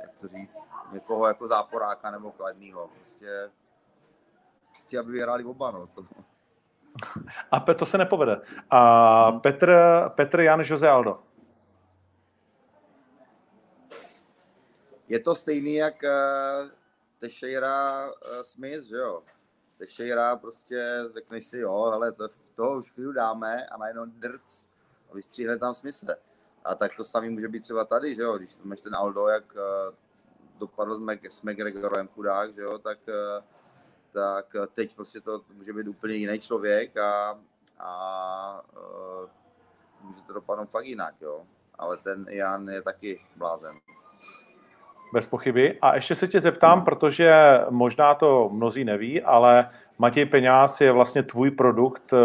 jak to říct, někoho jako záporáka nebo kladného. Prostě chci, aby vyhráli oba, no. To, a to se nepovede. A hmm. Petr, Petr Jan Jose Aldo. Je to stejný jak uh, Teixeira uh, Smith, že jo? Teixeira prostě řekneš si, jo, hele, to, toho už chvíli dáme a najednou drc a vystříhne tam smysl. A tak to samý může být třeba tady, že jo, když máš ten Aldo, jak uh, dopadl s, Mac, s McGregorem chudák, že jo, tak uh, tak teď prostě to může být úplně jiný člověk a, a uh, může to dopadnout fakt jinak, jo. Ale ten Jan je taky blázen. Bez pochyby. A ještě se tě zeptám, hmm. protože možná to mnozí neví, ale Matěj Peňáz je vlastně tvůj produkt, uh,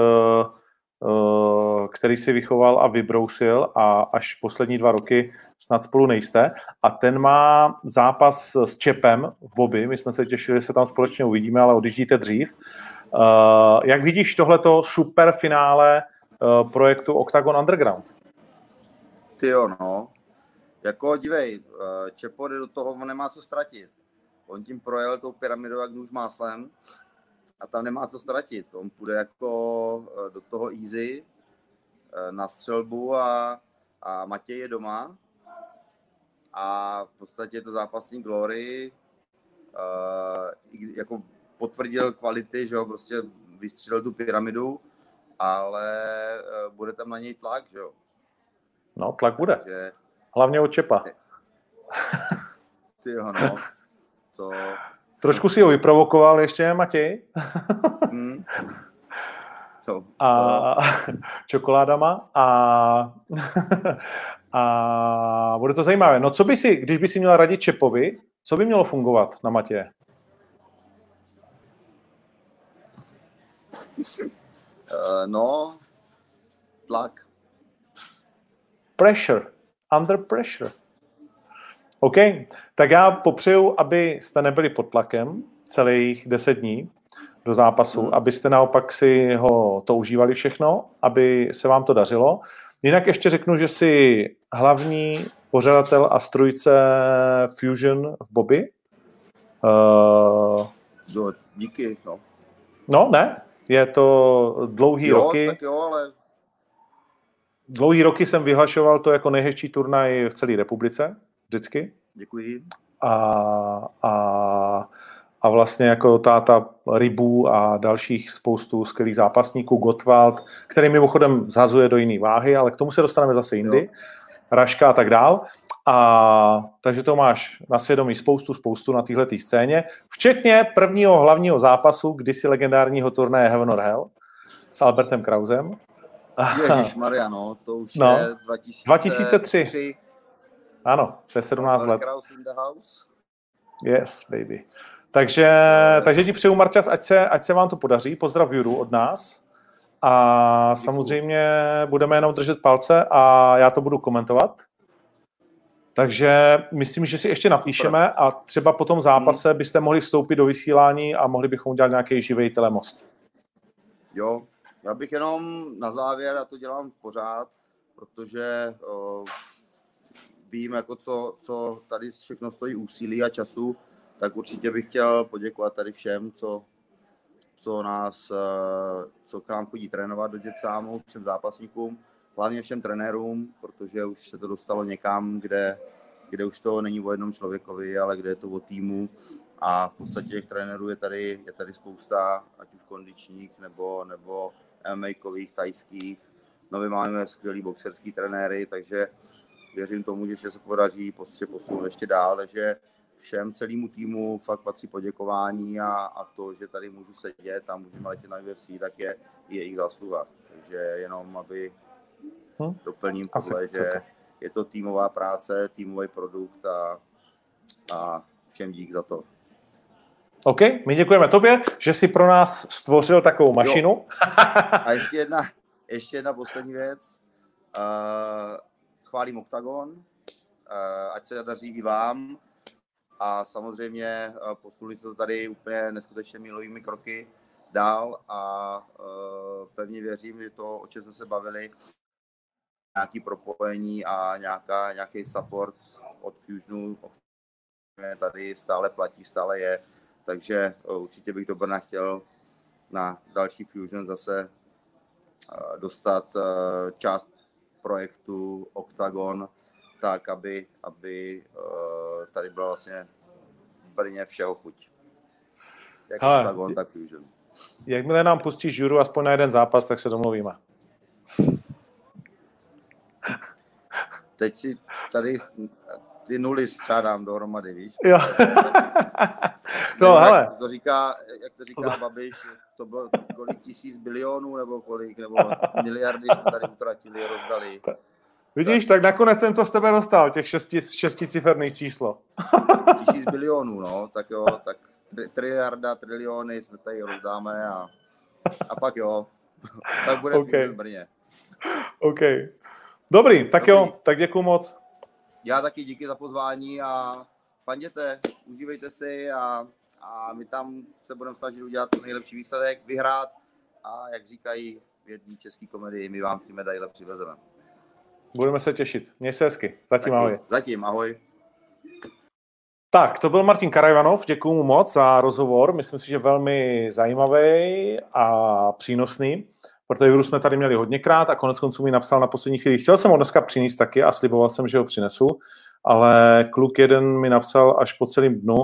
uh, který si vychoval a vybrousil a až poslední dva roky snad spolu nejste. A ten má zápas s Čepem v Bobby. My jsme se těšili, že se tam společně uvidíme, ale odjíždíte dřív. Uh, jak vidíš tohleto super finále projektu Octagon Underground? Ty jo, no. Jako, dívej, uh, Čepo do toho, on nemá co ztratit. On tím projel tou pyramidou jak nůž máslem a tam nemá co ztratit. On půjde jako do toho easy na střelbu a, a Matěj je doma a v podstatě to zápasní Glory uh, jako potvrdil kvality, že jo, prostě vystřelil tu pyramidu, ale uh, bude tam na něj tlak, že jo. No, tlak bude. Takže... Hlavně od Čepa. Ty jo, no. To... Trošku si ho vyprovokoval ještě, Matěj. hmm. To, a čokoládama a a bude to zajímavé. No co by si, když by si měl radit Čepovi, co by mělo fungovat na Matě? Uh, no, tlak. Pressure. Under pressure. OK, tak já popřeju, abyste nebyli pod tlakem celých deset dní do zápasu, hmm. abyste naopak si ho to užívali všechno, aby se vám to dařilo. Jinak ještě řeknu, že jsi hlavní pořadatel a strujce Fusion v Bobby. Uh, no, díky, no. No, ne, je to dlouhý jo, roky. Tak jo, ale... Dlouhý roky jsem vyhlašoval to jako nejhezčí turnaj v celé republice, vždycky. Děkuji. A, a a vlastně jako táta Rybů a dalších spoustu skvělých zápasníků, Gottwald, který mimochodem zhazuje do jiné váhy, ale k tomu se dostaneme zase jindy, jo. Raška a tak dál. A takže to máš na svědomí spoustu, spoustu na téhle scéně, včetně prvního hlavního zápasu, kdysi legendárního turnaje Heaven or Hell s Albertem Krausem. Ježíš Maria, no, to už no, je 2003. 2003. Ano, to je 17 Albert let. Yes, baby. Takže, takže ti přeju, Marťas, ať se, ať se vám to podaří. Pozdrav Juru od nás. a samozřejmě budeme jenom držet palce a já to budu komentovat. Takže myslím, že si ještě napíšeme a třeba po tom zápase byste mohli vstoupit do vysílání a mohli bychom udělat nějaký živý telemost. Jo, já bych jenom na závěr, a to dělám pořád, protože uh, vím, jako co, co tady všechno stojí úsilí a času, tak určitě bych chtěl poděkovat tady všem, co, co nás, uh, co k nám chodí trénovat do Jetsámu, všem zápasníkům, hlavně všem trenérům, protože už se to dostalo někam, kde, kde už to není o jednom člověkovi, ale kde je to o týmu. A v podstatě těch trenérů je tady, je tady spousta, ať už kondičních nebo, nebo MMA-kových, tajských. No my máme skvělý boxerský trenéry, takže věřím tomu, že se podaří prostě posunout ještě dál, takže všem celému týmu fakt patří poděkování a, a to, že tady můžu sedět a můžeme letět na UFC, tak je, je jejich zásluha. Takže jenom, aby hm? doplním tohle, že je to týmová práce, týmový produkt a, a všem dík za to. OK, my děkujeme tobě, že jsi pro nás stvořil takovou mašinu. Jo. A ještě jedna, ještě jedna poslední věc. Uh, chválím Octagon, uh, ať se daří i vám. A samozřejmě uh, posunuli se to tady úplně neskutečně milovými kroky dál a uh, pevně věřím, že to, o čem jsme se bavili, nějaký propojení a nějaká, nějaký support od Fusionu tady stále platí, stále je takže eh, určitě bych do Brna chtěl na další Fusion zase eh, dostat eh, část projektu Octagon, tak aby, aby tady byla vlastně v Brně všeho chuť. Jak Hele, Octagon, tak Fusion. Jakmile nám pustíš žuru aspoň na jeden zápas, tak se domluvíme. Teď si tady ty nuly střádám dohromady, víš? Jo. no, jak hele. To říká, jak to říká Babiš, to bylo kolik tisíc bilionů, nebo kolik, nebo miliardy jsme tady utratili, rozdali. Vidíš, tak, nakonec jsem to z tebe dostal, těch šesti, šesticiferný číslo. tisíc bilionů, no, tak jo, tak tri, triliarda, triliony jsme tady rozdáme a, a pak jo, tak bude okay. v Brně. OK. Dobrý, tak Dobrý. jo, tak děkuji moc. Já taky díky za pozvání a fanděte, užívejte si a, a my tam se budeme snažit udělat nejlepší výsledek, vyhrát a jak říkají v jedné české komedii, my vám ty medaile přivezeme. Budeme se těšit. Měj se hezky. Zatím taky, ahoj. Zatím ahoj. Tak, to byl Martin Karajvanov, děkuji mu moc za rozhovor, myslím si, že velmi zajímavý a přínosný. Protože Juru jsme tady měli hodněkrát a konec konců mi napsal na poslední chvíli. Chtěl jsem ho dneska přinést taky a sliboval jsem, že ho přinesu, ale kluk jeden mi napsal až po celém dnu,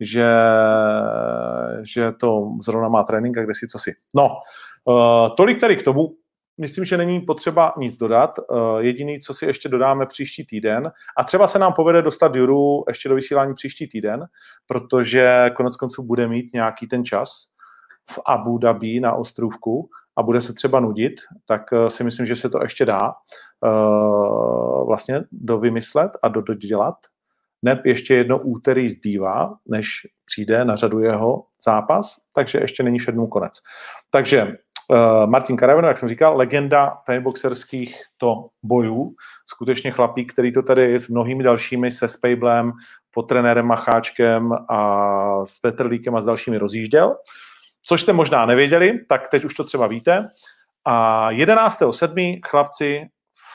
že, že to zrovna má trénink a kde si co si. No, uh, tolik tady k tomu. Myslím, že není potřeba nic dodat. Uh, jediný, co si ještě dodáme příští týden, a třeba se nám povede dostat Juru ještě do vysílání příští týden, protože konec konců bude mít nějaký ten čas v Abu Dhabi na ostrůvku a bude se třeba nudit, tak eh, si myslím, že se to ještě dá vlastně dovymyslet a dodělat. Neb ještě jedno úterý zbývá, než přijde na řadu jeho zápas, takže ještě není všednou konec. Takže uh, Martin Karaveno, jak jsem říkal, legenda boxerských to bojů, skutečně chlapík, který to tady je s mnohými dalšími, se Spejblem, pod trenérem Macháčkem a s Petrlíkem a s dalšími rozjížděl což jste možná nevěděli, tak teď už to třeba víte. A 11.7. chlapci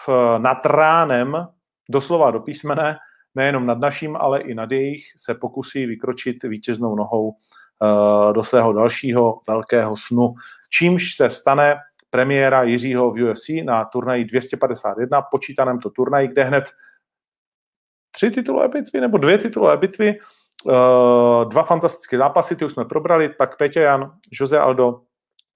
v, nad ránem, doslova do písmene, nejenom nad naším, ale i nad jejich, se pokusí vykročit vítěznou nohou uh, do svého dalšího velkého snu, čímž se stane premiéra Jiřího v UFC na turnaji 251, počítaném to turnaji, kde hned tři titulové bitvy nebo dvě titulové bitvy Uh, dva fantastické zápasy, ty už jsme probrali, pak Petě Jan, Jose Aldo,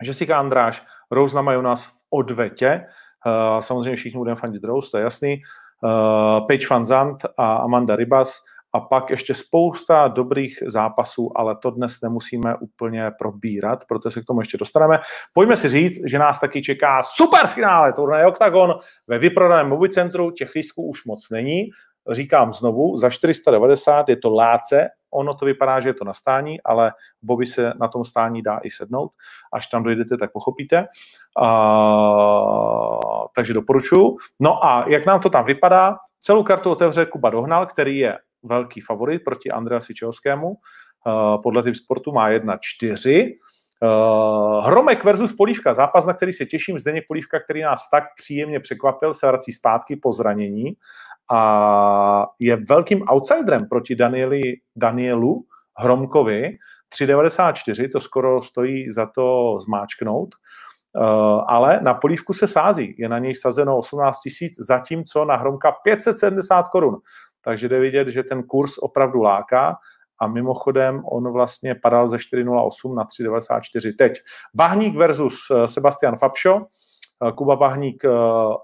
Jessica Andráš, Rose Nama nás v odvetě, uh, samozřejmě všichni budeme fandit Rose, to je jasný, uh, Paige Van Zandt a Amanda Ribas a pak ještě spousta dobrých zápasů, ale to dnes nemusíme úplně probírat, protože se k tomu ještě dostaneme. Pojďme si říct, že nás taky čeká superfinále turnaje Octagon ve vyprodaném movie centru, těch lístků už moc není, říkám znovu, za 490 je to láce, ono to vypadá, že je to na stání, ale Bobby se na tom stání dá i sednout. Až tam dojdete, tak pochopíte. Uh, takže doporučuji. No a jak nám to tam vypadá? Celou kartu otevře Kuba Dohnal, který je velký favorit proti Andreasi Čehovskému. Uh, podle typ sportu má 1-4. Uh, Hromek versus Polívka, zápas, na který se těším. Zdeněk Polívka, který nás tak příjemně překvapil, se vrací zpátky po zranění a je velkým outsiderem proti Danieli, Danielu Hromkovi. 3,94, to skoro stojí za to zmáčknout. Uh, ale na polívku se sází. Je na něj sazeno 18 tisíc, zatímco na Hromka 570 korun. Takže jde vidět, že ten kurz opravdu láká a mimochodem on vlastně padal ze 4,08 na 3,94 teď. Bahník versus eh, Sebastian Fabšo, eh, Kuba Bahník eh,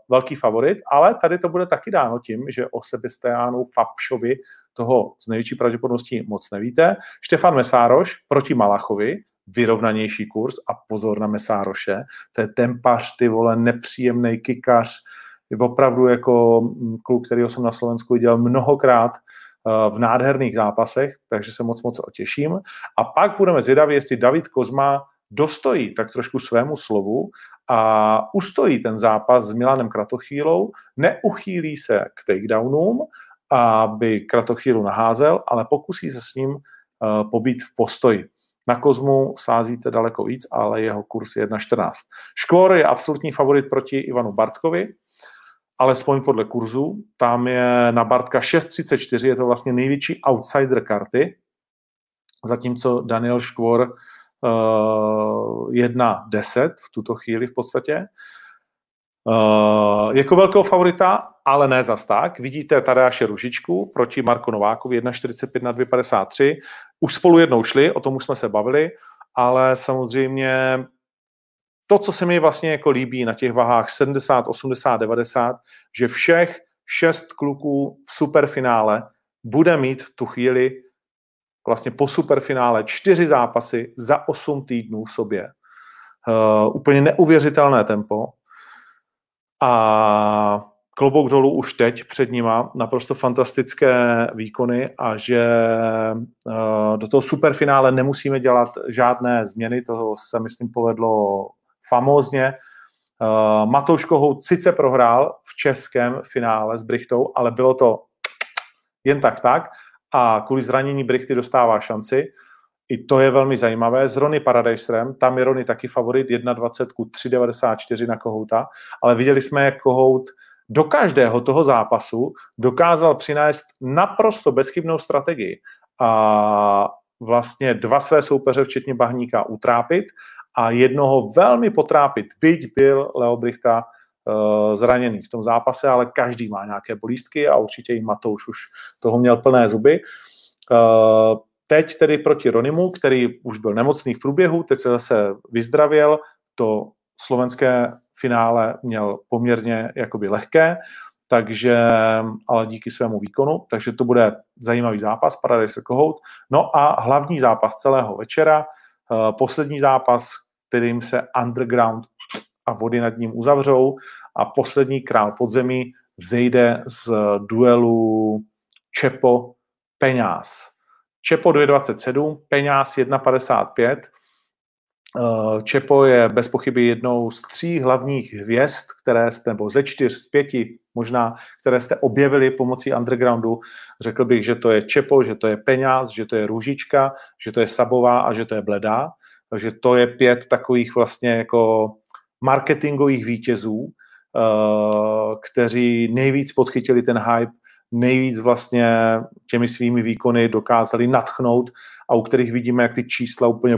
velký favorit, ale tady to bude taky dáno tím, že o Sebastianu Fabšovi toho z největší pravděpodobností moc nevíte. Štefan Mesároš proti Malachovi, vyrovnanější kurz a pozor na Mesároše, to je tempař, ty vole, nepříjemný kikař, je opravdu jako mm, kluk, kterýho jsem na Slovensku viděl mnohokrát, v nádherných zápasech, takže se moc moc otěším. A pak budeme zvědaví, jestli David Kozma dostojí tak trošku svému slovu a ustojí ten zápas s Milanem Kratochýlou, neuchýlí se k takedownům, aby Kratochýlu naházel, ale pokusí se s ním eh, pobít v postoji. Na Kozmu sázíte daleko víc, ale jeho kurz je 1,14. Škvor je absolutní favorit proti Ivanu Bartkovi, alespoň podle kurzu. Tam je na Bartka 6.34, je to vlastně největší outsider karty, zatímco Daniel Škvor 1.10 v tuto chvíli v podstatě. Uh, jako velkého favorita, ale ne zas tak. Vidíte Tadeáše Ružičku proti Marko Novákovi 1.45 na 2.53. Už spolu jednou šli, o tom už jsme se bavili, ale samozřejmě to, co se mi vlastně jako líbí na těch vahách 70, 80, 90, že všech šest kluků v superfinále bude mít v tu chvíli vlastně po superfinále čtyři zápasy za 8 týdnů v sobě. Uh, úplně neuvěřitelné tempo. A klobouk dolů už teď před nima, naprosto fantastické výkony a že uh, do toho superfinále nemusíme dělat žádné změny, toho se myslím povedlo famózně. Uh, Matouš Kohout sice prohrál v českém finále s Brichtou, ale bylo to jen tak tak a kvůli zranění Brichty dostává šanci. I to je velmi zajímavé. S Rony Paradiserem, tam je Rony taky favorit, 1,20 ku 3,94 na Kohouta, ale viděli jsme, jak Kohout do každého toho zápasu dokázal přinést naprosto bezchybnou strategii a vlastně dva své soupeře, včetně Bahníka, utrápit a jednoho velmi potrápit, byť byl Leo Brichta uh, zraněný v tom zápase, ale každý má nějaké bolístky a určitě i Matouš už toho měl plné zuby. Uh, teď tedy proti Ronimu, který už byl nemocný v průběhu, teď se zase vyzdravěl, to slovenské finále měl poměrně jakoby lehké, takže, ale díky svému výkonu, takže to bude zajímavý zápas, Paradise Kohout. No a hlavní zápas celého večera, Eh, poslední zápas, kterým se underground a vody nad ním uzavřou a poslední král podzemí vzejde z duelu Čepo Peňáz. Čepo 2,27, Peňáz 1,55. Eh, Čepo je bez pochyby jednou z tří hlavních hvězd, které jste, nebo ze čtyř, z pěti možná, které jste objevili pomocí undergroundu. Řekl bych, že to je Čepo, že to je Peňáz, že to je Růžička, že to je Sabová a že to je Bledá. Takže to je pět takových vlastně jako marketingových vítězů, eh, kteří nejvíc podchytili ten hype, nejvíc vlastně těmi svými výkony dokázali natchnout a u kterých vidíme, jak ty čísla úplně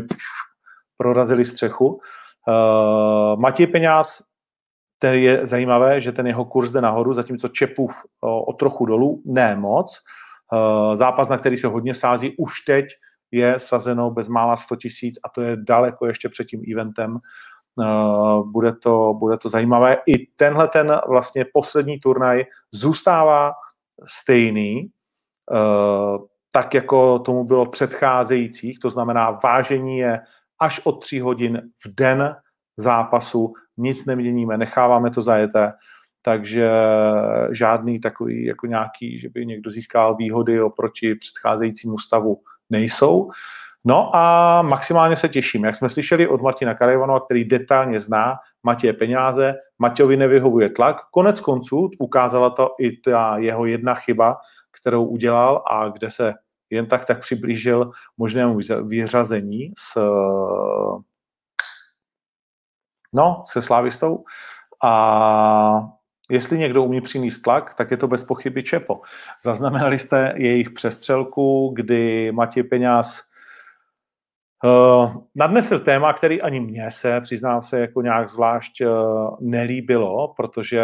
prorazily střechu. Uh, Matěj Peňáz ten je zajímavé, že ten jeho kurz jde nahoru, zatímco Čepův o, o trochu dolů, ne moc. Zápas, na který se hodně sází, už teď je sazeno bezmála 100 tisíc a to je daleko ještě před tím eventem. E, bude to, bude to zajímavé. I tenhle ten vlastně poslední turnaj zůstává stejný, e, tak jako tomu bylo předcházejících, to znamená vážení je až od 3 hodin v den zápasu nic neměníme, necháváme to zajeté, takže žádný takový jako nějaký, že by někdo získal výhody oproti předcházejícímu stavu nejsou. No a maximálně se těším. Jak jsme slyšeli od Martina Karajvanova, který detailně zná Matěje peníze, Matějovi nevyhovuje tlak. Konec konců ukázala to i ta jeho jedna chyba, kterou udělal a kde se jen tak tak přiblížil možnému vyřazení s, no, se slávistou. A jestli někdo umí přinést tlak, tak je to bez pochyby Čepo. Zaznamenali jste jejich přestřelku, kdy Matěj Peňáz uh, nadnesl téma, který ani mně se, přiznám se, jako nějak zvlášť uh, nelíbilo, protože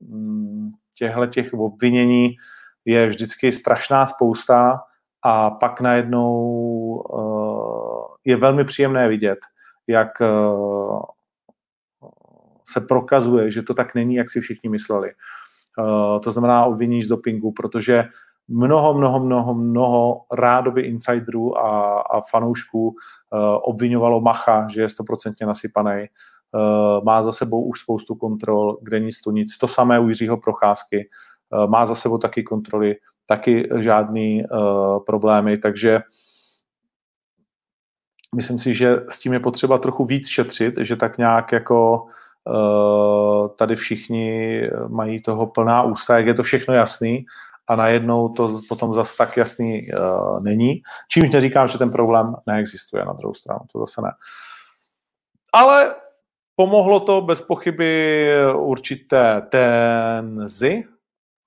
um, těchto těch obvinění je vždycky strašná spousta a pak najednou uh, je velmi příjemné vidět, jak se prokazuje, že to tak není, jak si všichni mysleli. To znamená obvinění z dopingu, protože mnoho, mnoho, mnoho, mnoho rádoby insiderů a, a fanoušků uh, obvinovalo Macha, že je stoprocentně nasypaný. Uh, má za sebou už spoustu kontrol, kde nic to nic. To samé u Jiřího Procházky. Uh, má za sebou taky kontroly, taky žádný uh, problémy, takže myslím si, že s tím je potřeba trochu víc šetřit, že tak nějak jako tady všichni mají toho plná ústa, jak je to všechno jasný a najednou to potom zase tak jasný uh, není. Čímž neříkám, že ten problém neexistuje na druhou stranu, to zase ne. Ale pomohlo to bez pochyby určité tenzi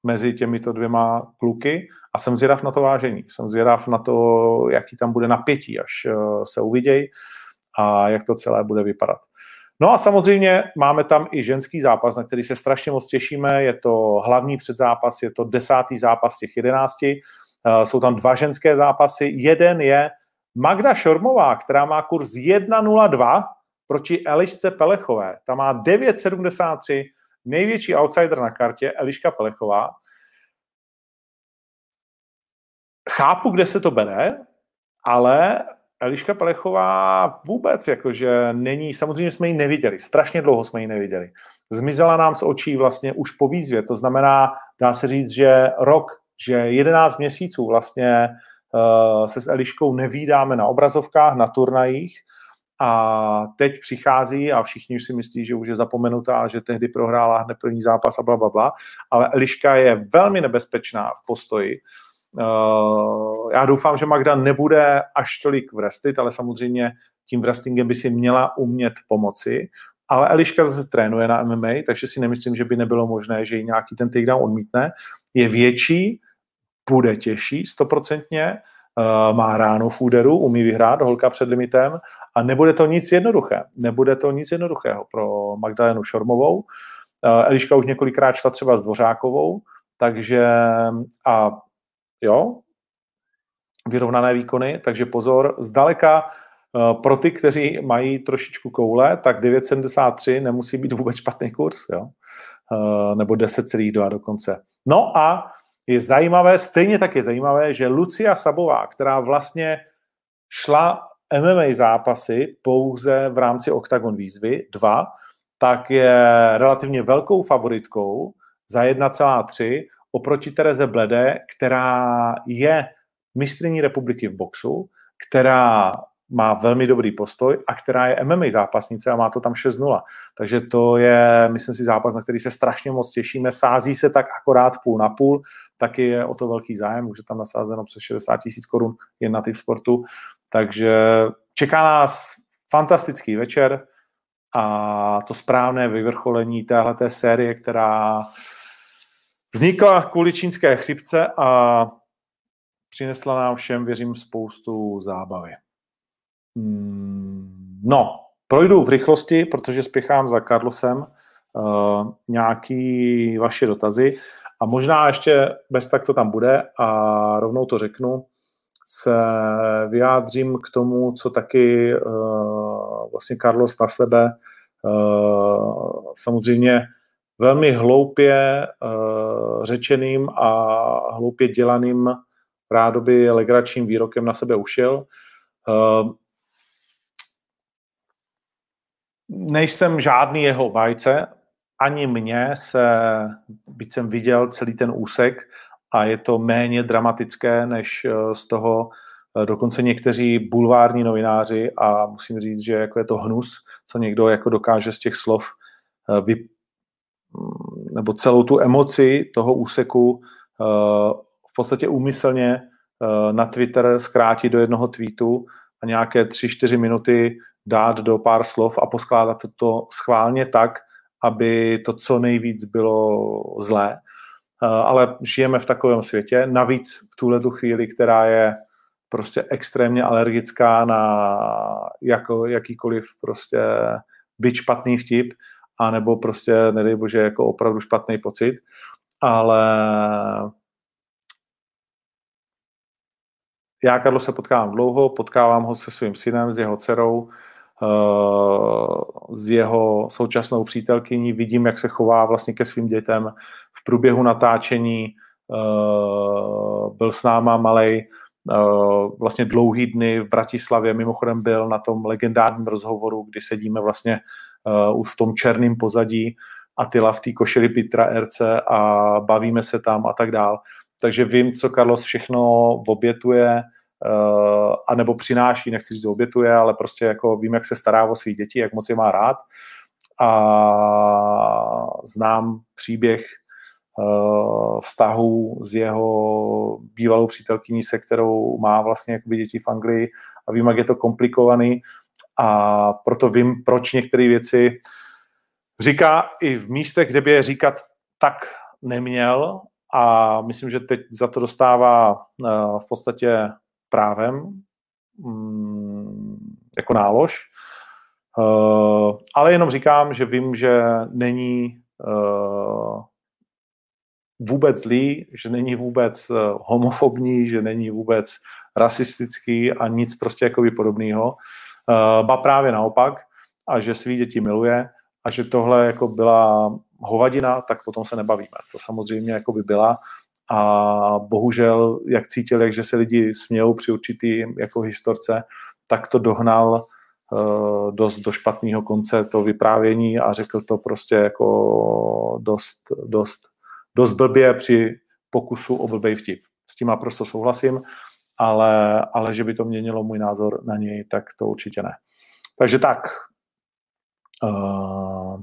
mezi těmito dvěma kluky a jsem zvědav na to vážení. Jsem zvědav na to, jaký tam bude napětí, až uh, se uvidějí a jak to celé bude vypadat. No a samozřejmě máme tam i ženský zápas, na který se strašně moc těšíme. Je to hlavní předzápas, je to desátý zápas těch jedenácti. Eh, jsou tam dva ženské zápasy. Jeden je Magda Šormová, která má kurz 1.02 proti Elišce Pelechové. Ta má 9.73, největší outsider na kartě, Eliška Pelechová. Chápu, kde se to bere, ale Eliška Pelechová vůbec jakože není, samozřejmě jsme ji neviděli, strašně dlouho jsme ji neviděli. Zmizela nám z očí vlastně už po výzvě, to znamená, dá se říct, že rok, že 11 měsíců vlastně uh, se s Eliškou nevídáme na obrazovkách, na turnajích a teď přichází a všichni už si myslí, že už je zapomenutá, že tehdy prohrála hned první zápas a bla, bla, bla. Ale Eliška je velmi nebezpečná v postoji, já doufám, že Magda nebude až tolik wrestlit, ale samozřejmě tím wrestlingem by si měla umět pomoci. Ale Eliška zase trénuje na MMA, takže si nemyslím, že by nebylo možné, že ji nějaký ten takedown odmítne. Je větší, bude těžší, stoprocentně, uh, má ráno v úderu, umí vyhrát, holka před limitem a nebude to nic jednoduché. Nebude to nic jednoduchého pro Magdalenu Šormovou. Uh, Eliška už několikrát šla třeba s Dvořákovou, takže a jo, vyrovnané výkony, takže pozor, zdaleka eh, pro ty, kteří mají trošičku koule, tak 9,73 nemusí být vůbec špatný kurz, jo? Eh, nebo 10,2 dokonce. No a je zajímavé, stejně tak je zajímavé, že Lucia Sabová, která vlastně šla MMA zápasy pouze v rámci Octagon výzvy 2, tak je relativně velkou favoritkou za 1,3 oproti Tereze Blede, která je mistrní republiky v boxu, která má velmi dobrý postoj a která je MMA zápasnice a má to tam 6-0. Takže to je, myslím si, zápas, na který se strašně moc těšíme. Sází se tak akorát půl na půl, taky je o to velký zájem, už je tam nasázeno přes 60 tisíc korun jen na typ sportu. Takže čeká nás fantastický večer a to správné vyvrcholení téhleté série, která Vznikla kvůli čínské chřipce a přinesla nám všem, věřím, spoustu zábavy. Hmm, no, projdu v rychlosti, protože spěchám za Carlosem uh, nějaký vaše dotazy a možná ještě bez tak to tam bude a rovnou to řeknu, se vyjádřím k tomu, co taky uh, vlastně Carlos na sebe uh, samozřejmě velmi hloupě uh, řečeným a hloupě dělaným rádoby legračním výrokem na sebe ušel. Uh, nejsem žádný jeho bajce, ani mně se, byť jsem viděl celý ten úsek a je to méně dramatické než eh, z toho dokonce někteří bulvární novináři a musím říct, že jako je to hnus, co někdo jako dokáže z těch slov vy, nebo celou tu emoci toho úseku v podstatě úmyslně na Twitter zkrátit do jednoho tweetu a nějaké 3-4 minuty dát do pár slov a poskládat to schválně tak, aby to co nejvíc bylo zlé. Eh, ale žijeme v takovém světě. Navíc v tuhle tu chvíli, která je prostě extrémně alergická na jako, jakýkoliv prostě byť špatný vtip, anebo prostě, nedej bože, jako opravdu špatný pocit. Ale já Karlo se potkávám dlouho, potkávám ho se svým synem, s jeho dcerou, Eh, s jeho současnou přítelkyní, vidím, jak se chová vlastně ke svým dětem. V průběhu natáčení eh, byl s náma malej eh, vlastně dlouhý dny v Bratislavě, mimochodem byl na tom legendárním rozhovoru, kdy sedíme vlastně v tom černém pozadí Atila v té košili Petra RC a bavíme se tam a tak dál. Takže vím, co Carlos všechno obětuje, uh, anebo přináší, nechci říct, obětuje, ale prostě jako vím, jak se stará o svých děti, jak moc je má rád a znám příběh uh, vztahu s jeho bývalou přítelkyní, se kterou má vlastně děti v Anglii a vím, jak je to komplikovaný a proto vím, proč některé věci říká i v místech, kde by je říkat tak neměl a myslím, že teď za to dostává uh, v podstatě právem mm, jako nálož, uh, ale jenom říkám, že vím, že není uh, vůbec zlý, že není vůbec homofobní, že není vůbec rasistický a nic prostě jako podobného. Uh, ba právě naopak a že svý děti miluje a že tohle jako byla hovadina, tak potom se nebavíme. To samozřejmě jako by byla, a bohužel, jak cítil, jak že se lidi smějou při určitý jako historce, tak to dohnal uh, dost do špatného konce to vyprávění a řekl to prostě jako dost, dost, dost blbě při pokusu o blbej vtip. S tím naprosto souhlasím, ale, ale že by to měnilo můj názor na něj, tak to určitě ne. Takže tak. Uh,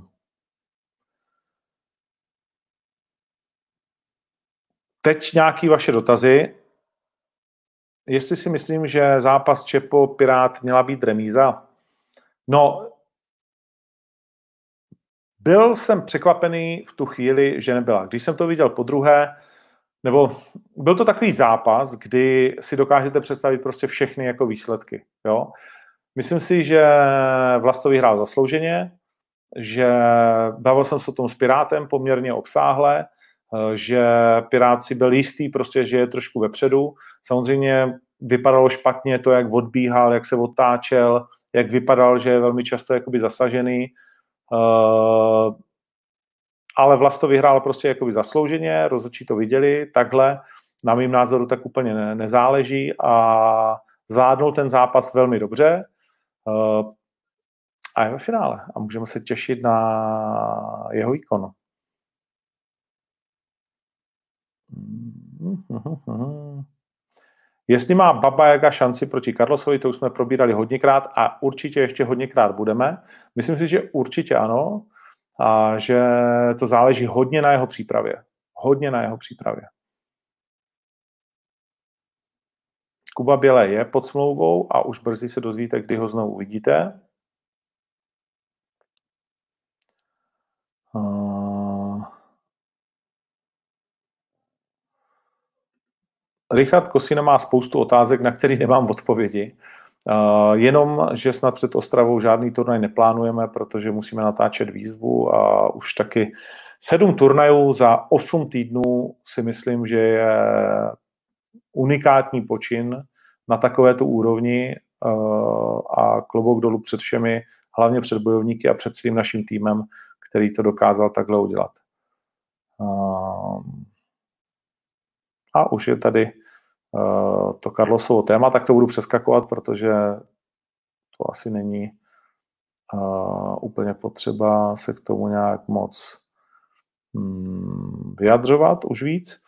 Teď nějaký vaše dotazy. Jestli si myslím, že zápas Čepo Pirát měla být remíza? No, byl jsem překvapený v tu chvíli, že nebyla. Když jsem to viděl po druhé, nebo byl to takový zápas, kdy si dokážete představit prostě všechny jako výsledky. Jo? Myslím si, že Vlasto vyhrál zaslouženě, že bavil jsem se o tom s Pirátem poměrně obsáhle, Eh, že Pirát si byl jistý, prostě, že je trošku vepředu. Samozřejmě vypadalo špatně to, jak odbíhal, jak se otáčel, jak vypadal, že je velmi často jakoby zasažený. Ale Vlasto vyhrál prostě jakoby zaslouženě, rozhodčí to viděli, takhle. Na mým názoru tak úplně ne, nezáleží a zvládnul ten zápas velmi dobře uh, a je ve finále a můžeme se těšit na jeho výkon. Jestli má Baba Jaga šanci proti Carlosovi, to už jsme probírali hodněkrát a určitě ještě hodněkrát budeme. Myslím si, že určitě ano a že to záleží hodně na jeho přípravě. Hodně na jeho přípravě. Kuba Běle je pod smlouvou a už brzy se dozvíte, kdy ho znovu uvidíte. Richard Kosina má spoustu otázek, na které nemám odpovědi. Jenom, že snad před Ostravou žádný turnaj neplánujeme, protože musíme natáčet výzvu a už taky sedm turnajů za osm týdnů si myslím, že je unikátní počin na takovéto úrovni a klobouk dolů před všemi, hlavně před bojovníky a před celým naším týmem, který to dokázal takhle udělat. A už je tady to Carlosovo téma, tak to budu přeskakovat, protože to asi není uh, úplně potřeba se k tomu nějak moc hmm, vyjadřovat už víc.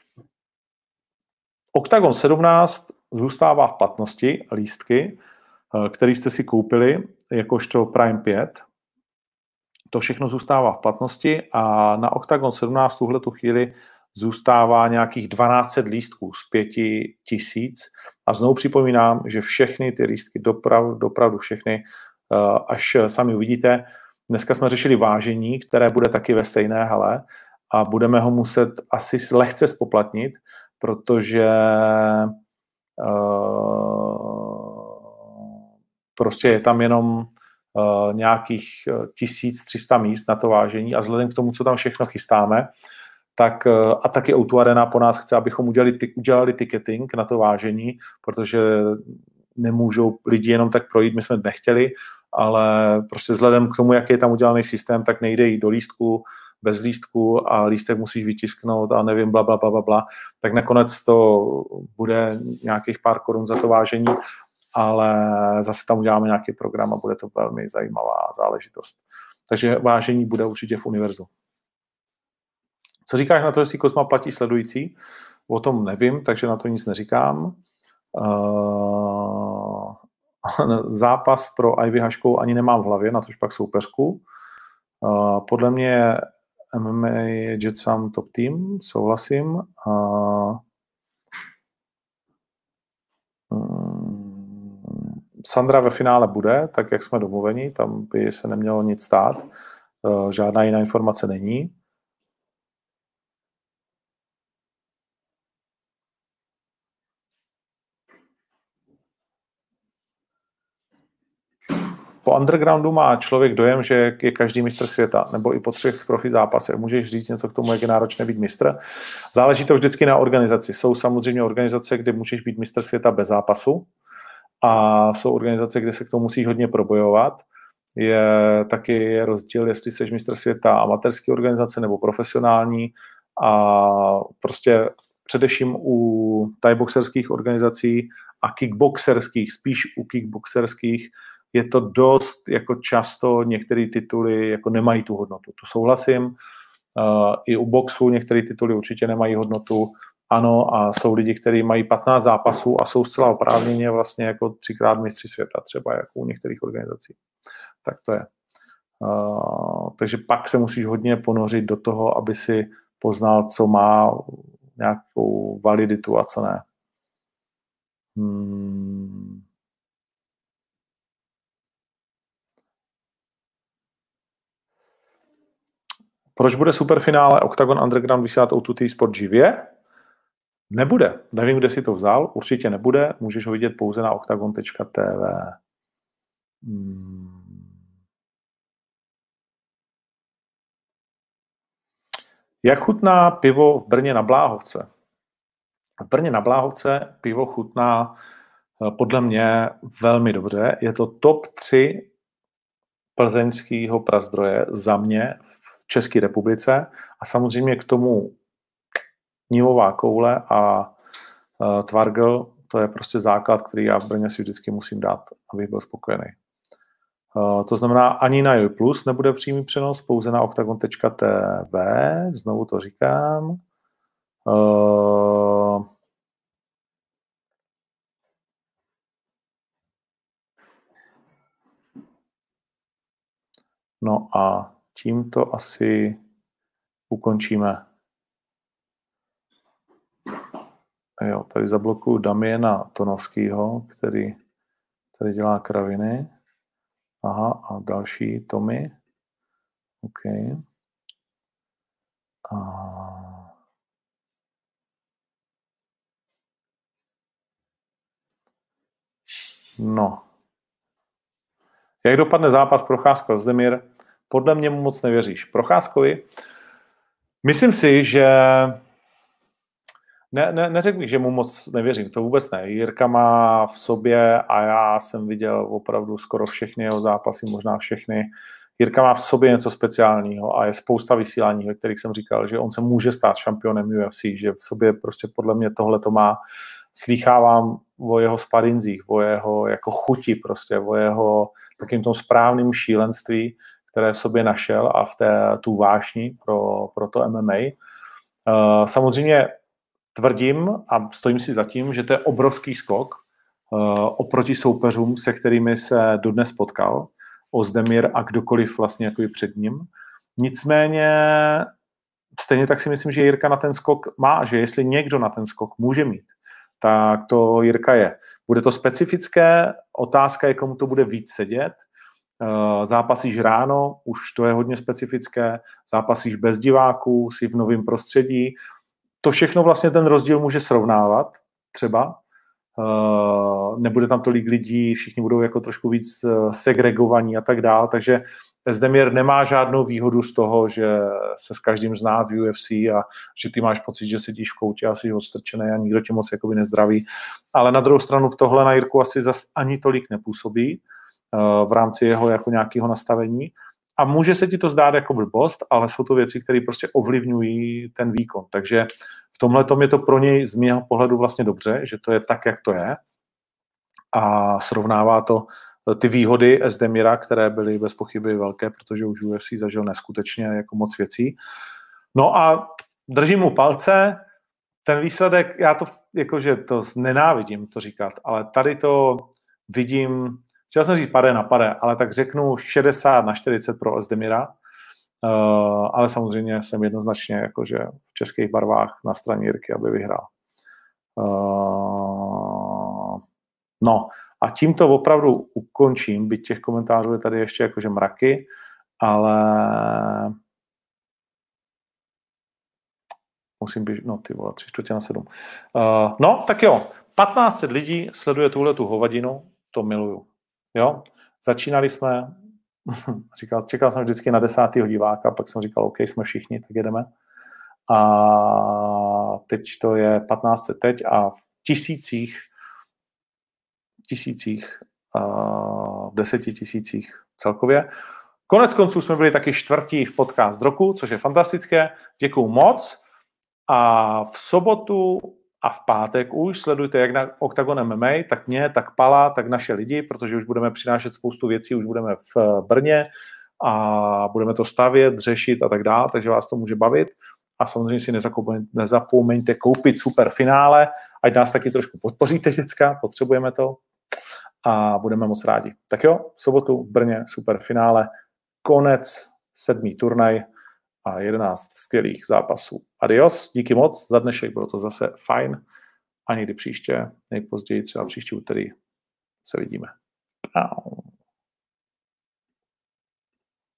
Octagon 17 zůstává v platnosti lístky, eh, který jste si koupili jakožto Prime 5. To všechno zůstává v platnosti a na Octagon 17 tuhle tu chvíli zůstává nějakých 12 lístků z 5 tisíc. A znovu připomínám, že všechny ty lístky, doprav, dopravdu všechny, eh, až sami uvidíte, dneska jsme řešili vážení, které bude taky ve stejné hale a budeme ho muset asi lehce spoplatnit, protože uh, prostě je tam jenom uh, nějakých 1300 míst na to vážení a vzhledem k tomu, co tam všechno chystáme, tak a taky Outu Arena po nás chce, abychom udělali, udělali ticketing na to vážení, protože nemůžou lidi jenom tak projít, my jsme nechtěli, ale prostě vzhledem k tomu, jak je tam udělaný systém, tak nejde jít do lístku, bez lístku a lístek musíš vytisknout a nevím, bla, bla, bla, bla, bla, tak nakonec to bude nějakých pár korun za to vážení, ale zase tam uděláme nějaký program a bude to velmi zajímavá záležitost. Takže vážení bude určitě v univerzu. Co říkáš na to, jestli Kosma platí sledující? O tom nevím, takže na to nic neříkám. Uh, zápas pro Ivy Haškou ani nemám v hlavě, na tož pak soupeřku. Uh, podle mě MMA je Jetsam top team, souhlasím. Mm, Sandra ve finále bude, tak jak jsme domluveni, tam by se nemělo nic stát, žádná jiná informace není. Po undergroundu má člověk dojem, že je každý mistr světa, nebo i po třech profi zápasech. Můžeš říct něco k tomu, jak je náročné být mistr? Záleží to vždycky na organizaci. Jsou samozřejmě organizace, kde můžeš být mistr světa bez zápasu a jsou organizace, kde se k tomu musíš hodně probojovat. Je taky rozdíl, jestli jsi mistr světa amatérské organizace nebo profesionální a prostě především u tajboxerských organizací a kickboxerských, spíš u kickboxerských, je to dost jako často některé tituly jako nemají tu hodnotu. To souhlasím. Uh, I u boxu některé tituly určitě nemají hodnotu. Ano, a jsou lidi, kteří mají 15 zápasů a jsou zcela oprávněně vlastně jako třikrát mistři světa, třeba jako u některých organizací. Tak to je. Uh, takže pak se musíš hodně ponořit do toho, aby si poznal, co má nějakou validitu a co ne. Hmm. Proč bude superfinále Octagon Underground vysílat O2T Sport živě? Nebude. Nevím, kde si to vzal. Určitě nebude. Můžeš ho vidět pouze na octagon.tv. Hmm. Jak chutná pivo v Brně na Bláhovce? V Brně na Bláhovce pivo chutná eh, podle mě velmi dobře. Je to top 3 plzeňského prazdroje za mě v České republice a samozřejmě k tomu nivová koule a uh, tvargl, to je prostě základ, který já v Brně si vždycky musím dát, abych byl spokojený. Uh, to znamená, ani na Joj Plus nebude přímý přenos, pouze na octagon.tv, znovu to říkám. Uh, no a tímto asi ukončíme. Jo, tady zablokuju Damiena Tonovského, který tady dělá kraviny. Aha, a další Tomy. OK. A... No. Jak dopadne zápas Procházka Zdemir? Podle mě mu moc nevěříš. Procházkovi, myslím si, že ne, ne, neřekl bych, že mu moc nevěřím, to vůbec ne. Jirka má v sobě a já jsem viděl opravdu skoro všechny jeho zápasy, možná všechny. Jirka má v sobě něco speciálního a je spousta vysílání, ve kterých jsem říkal, že on se může stát šampionem UFC, že v sobě prostě podle mě tohle to má. Slýchávám o jeho sparinzích, o jeho jako chuti prostě, o jeho takým tom správným šílenství, které v sobě našel a v té tu vášni pro, pro to MMA. Samozřejmě tvrdím a stojím si za tím, že to je obrovský skok oproti soupeřům, se kterými se dodnes potkal. Ozdemir a kdokoliv vlastně jako před ním. Nicméně stejně tak si myslím, že Jirka na ten skok má, že jestli někdo na ten skok může mít, tak to Jirka je. Bude to specifické, otázka je, komu to bude víc sedět. Eh, zápasíš ráno, už to je hodně specifické, zápasíš bez diváků, jsi v novém prostředí. To všechno vlastně ten rozdíl může srovnávat třeba. Eh, nebude tam tolik lidí, všichni budou jako trošku víc eh, segregovaní a tak dále, takže Zdemir nemá žádnou výhodu z toho, že se s každým zná v UFC a že ty máš pocit, že sedíš v koutě a jsi odstrčený a nikdo tě moc jakoby nezdraví. Ale na druhou stranu tohle na Jirku asi zas ani tolik nepůsobí v rámci jeho jako nějakého nastavení. A může se ti to zdát jako blbost, ale jsou to věci, které prostě ovlivňují ten výkon. Takže v tomhle je to pro něj z mého pohledu vlastně dobře, že to je tak, jak to je. A srovnává to ty výhody Esdemira, které byly bez pochyby velké, protože už UFC zažil neskutečně jako moc věcí. No a držím mu palce, ten výsledek, já to jakože to nenávidím to říkat, ale tady to vidím, chtěl jsem říct pade na pade, ale tak řeknu 60 na 40 pro Esdemira, uh, ale samozřejmě jsem jednoznačně jakože v českých barvách na straně Jirky, aby vyhrál. Uh, no, a tím to opravdu ukončím, byť těch komentářů je tady ještě jakože mraky, ale musím být, no ty vole, tři čtvrtě na sedm. Uh, no, tak jo, 1500 lidí sleduje tuhle tu hovadinu, to miluju. Jo, začínali jsme, říkal, čekal jsem vždycky na desátého diváka, pak jsem říkal, OK, jsme všichni, tak jedeme. A teď to je 1500 teď a v tisících tisících, v deseti tisících celkově. Konec konců jsme byli taky čtvrtí v podcast roku, což je fantastické. Děkuju moc. A v sobotu a v pátek už sledujte jak na Octagon MMA, tak mě, tak Pala, tak naše lidi, protože už budeme přinášet spoustu věcí, už budeme v Brně a budeme to stavět, řešit a tak dále, takže vás to může bavit. A samozřejmě si nezapomeňte koupit super finále, ať nás taky trošku podpoříte, děcka, potřebujeme to, a budeme moc rádi. Tak jo, v sobotu v Brně super finále, konec sedmý turnaj a 11 skvělých zápasů. Adios, díky moc za dnešek, bylo to zase fajn a někdy příště, nejpozději třeba příští úterý se vidíme. Au.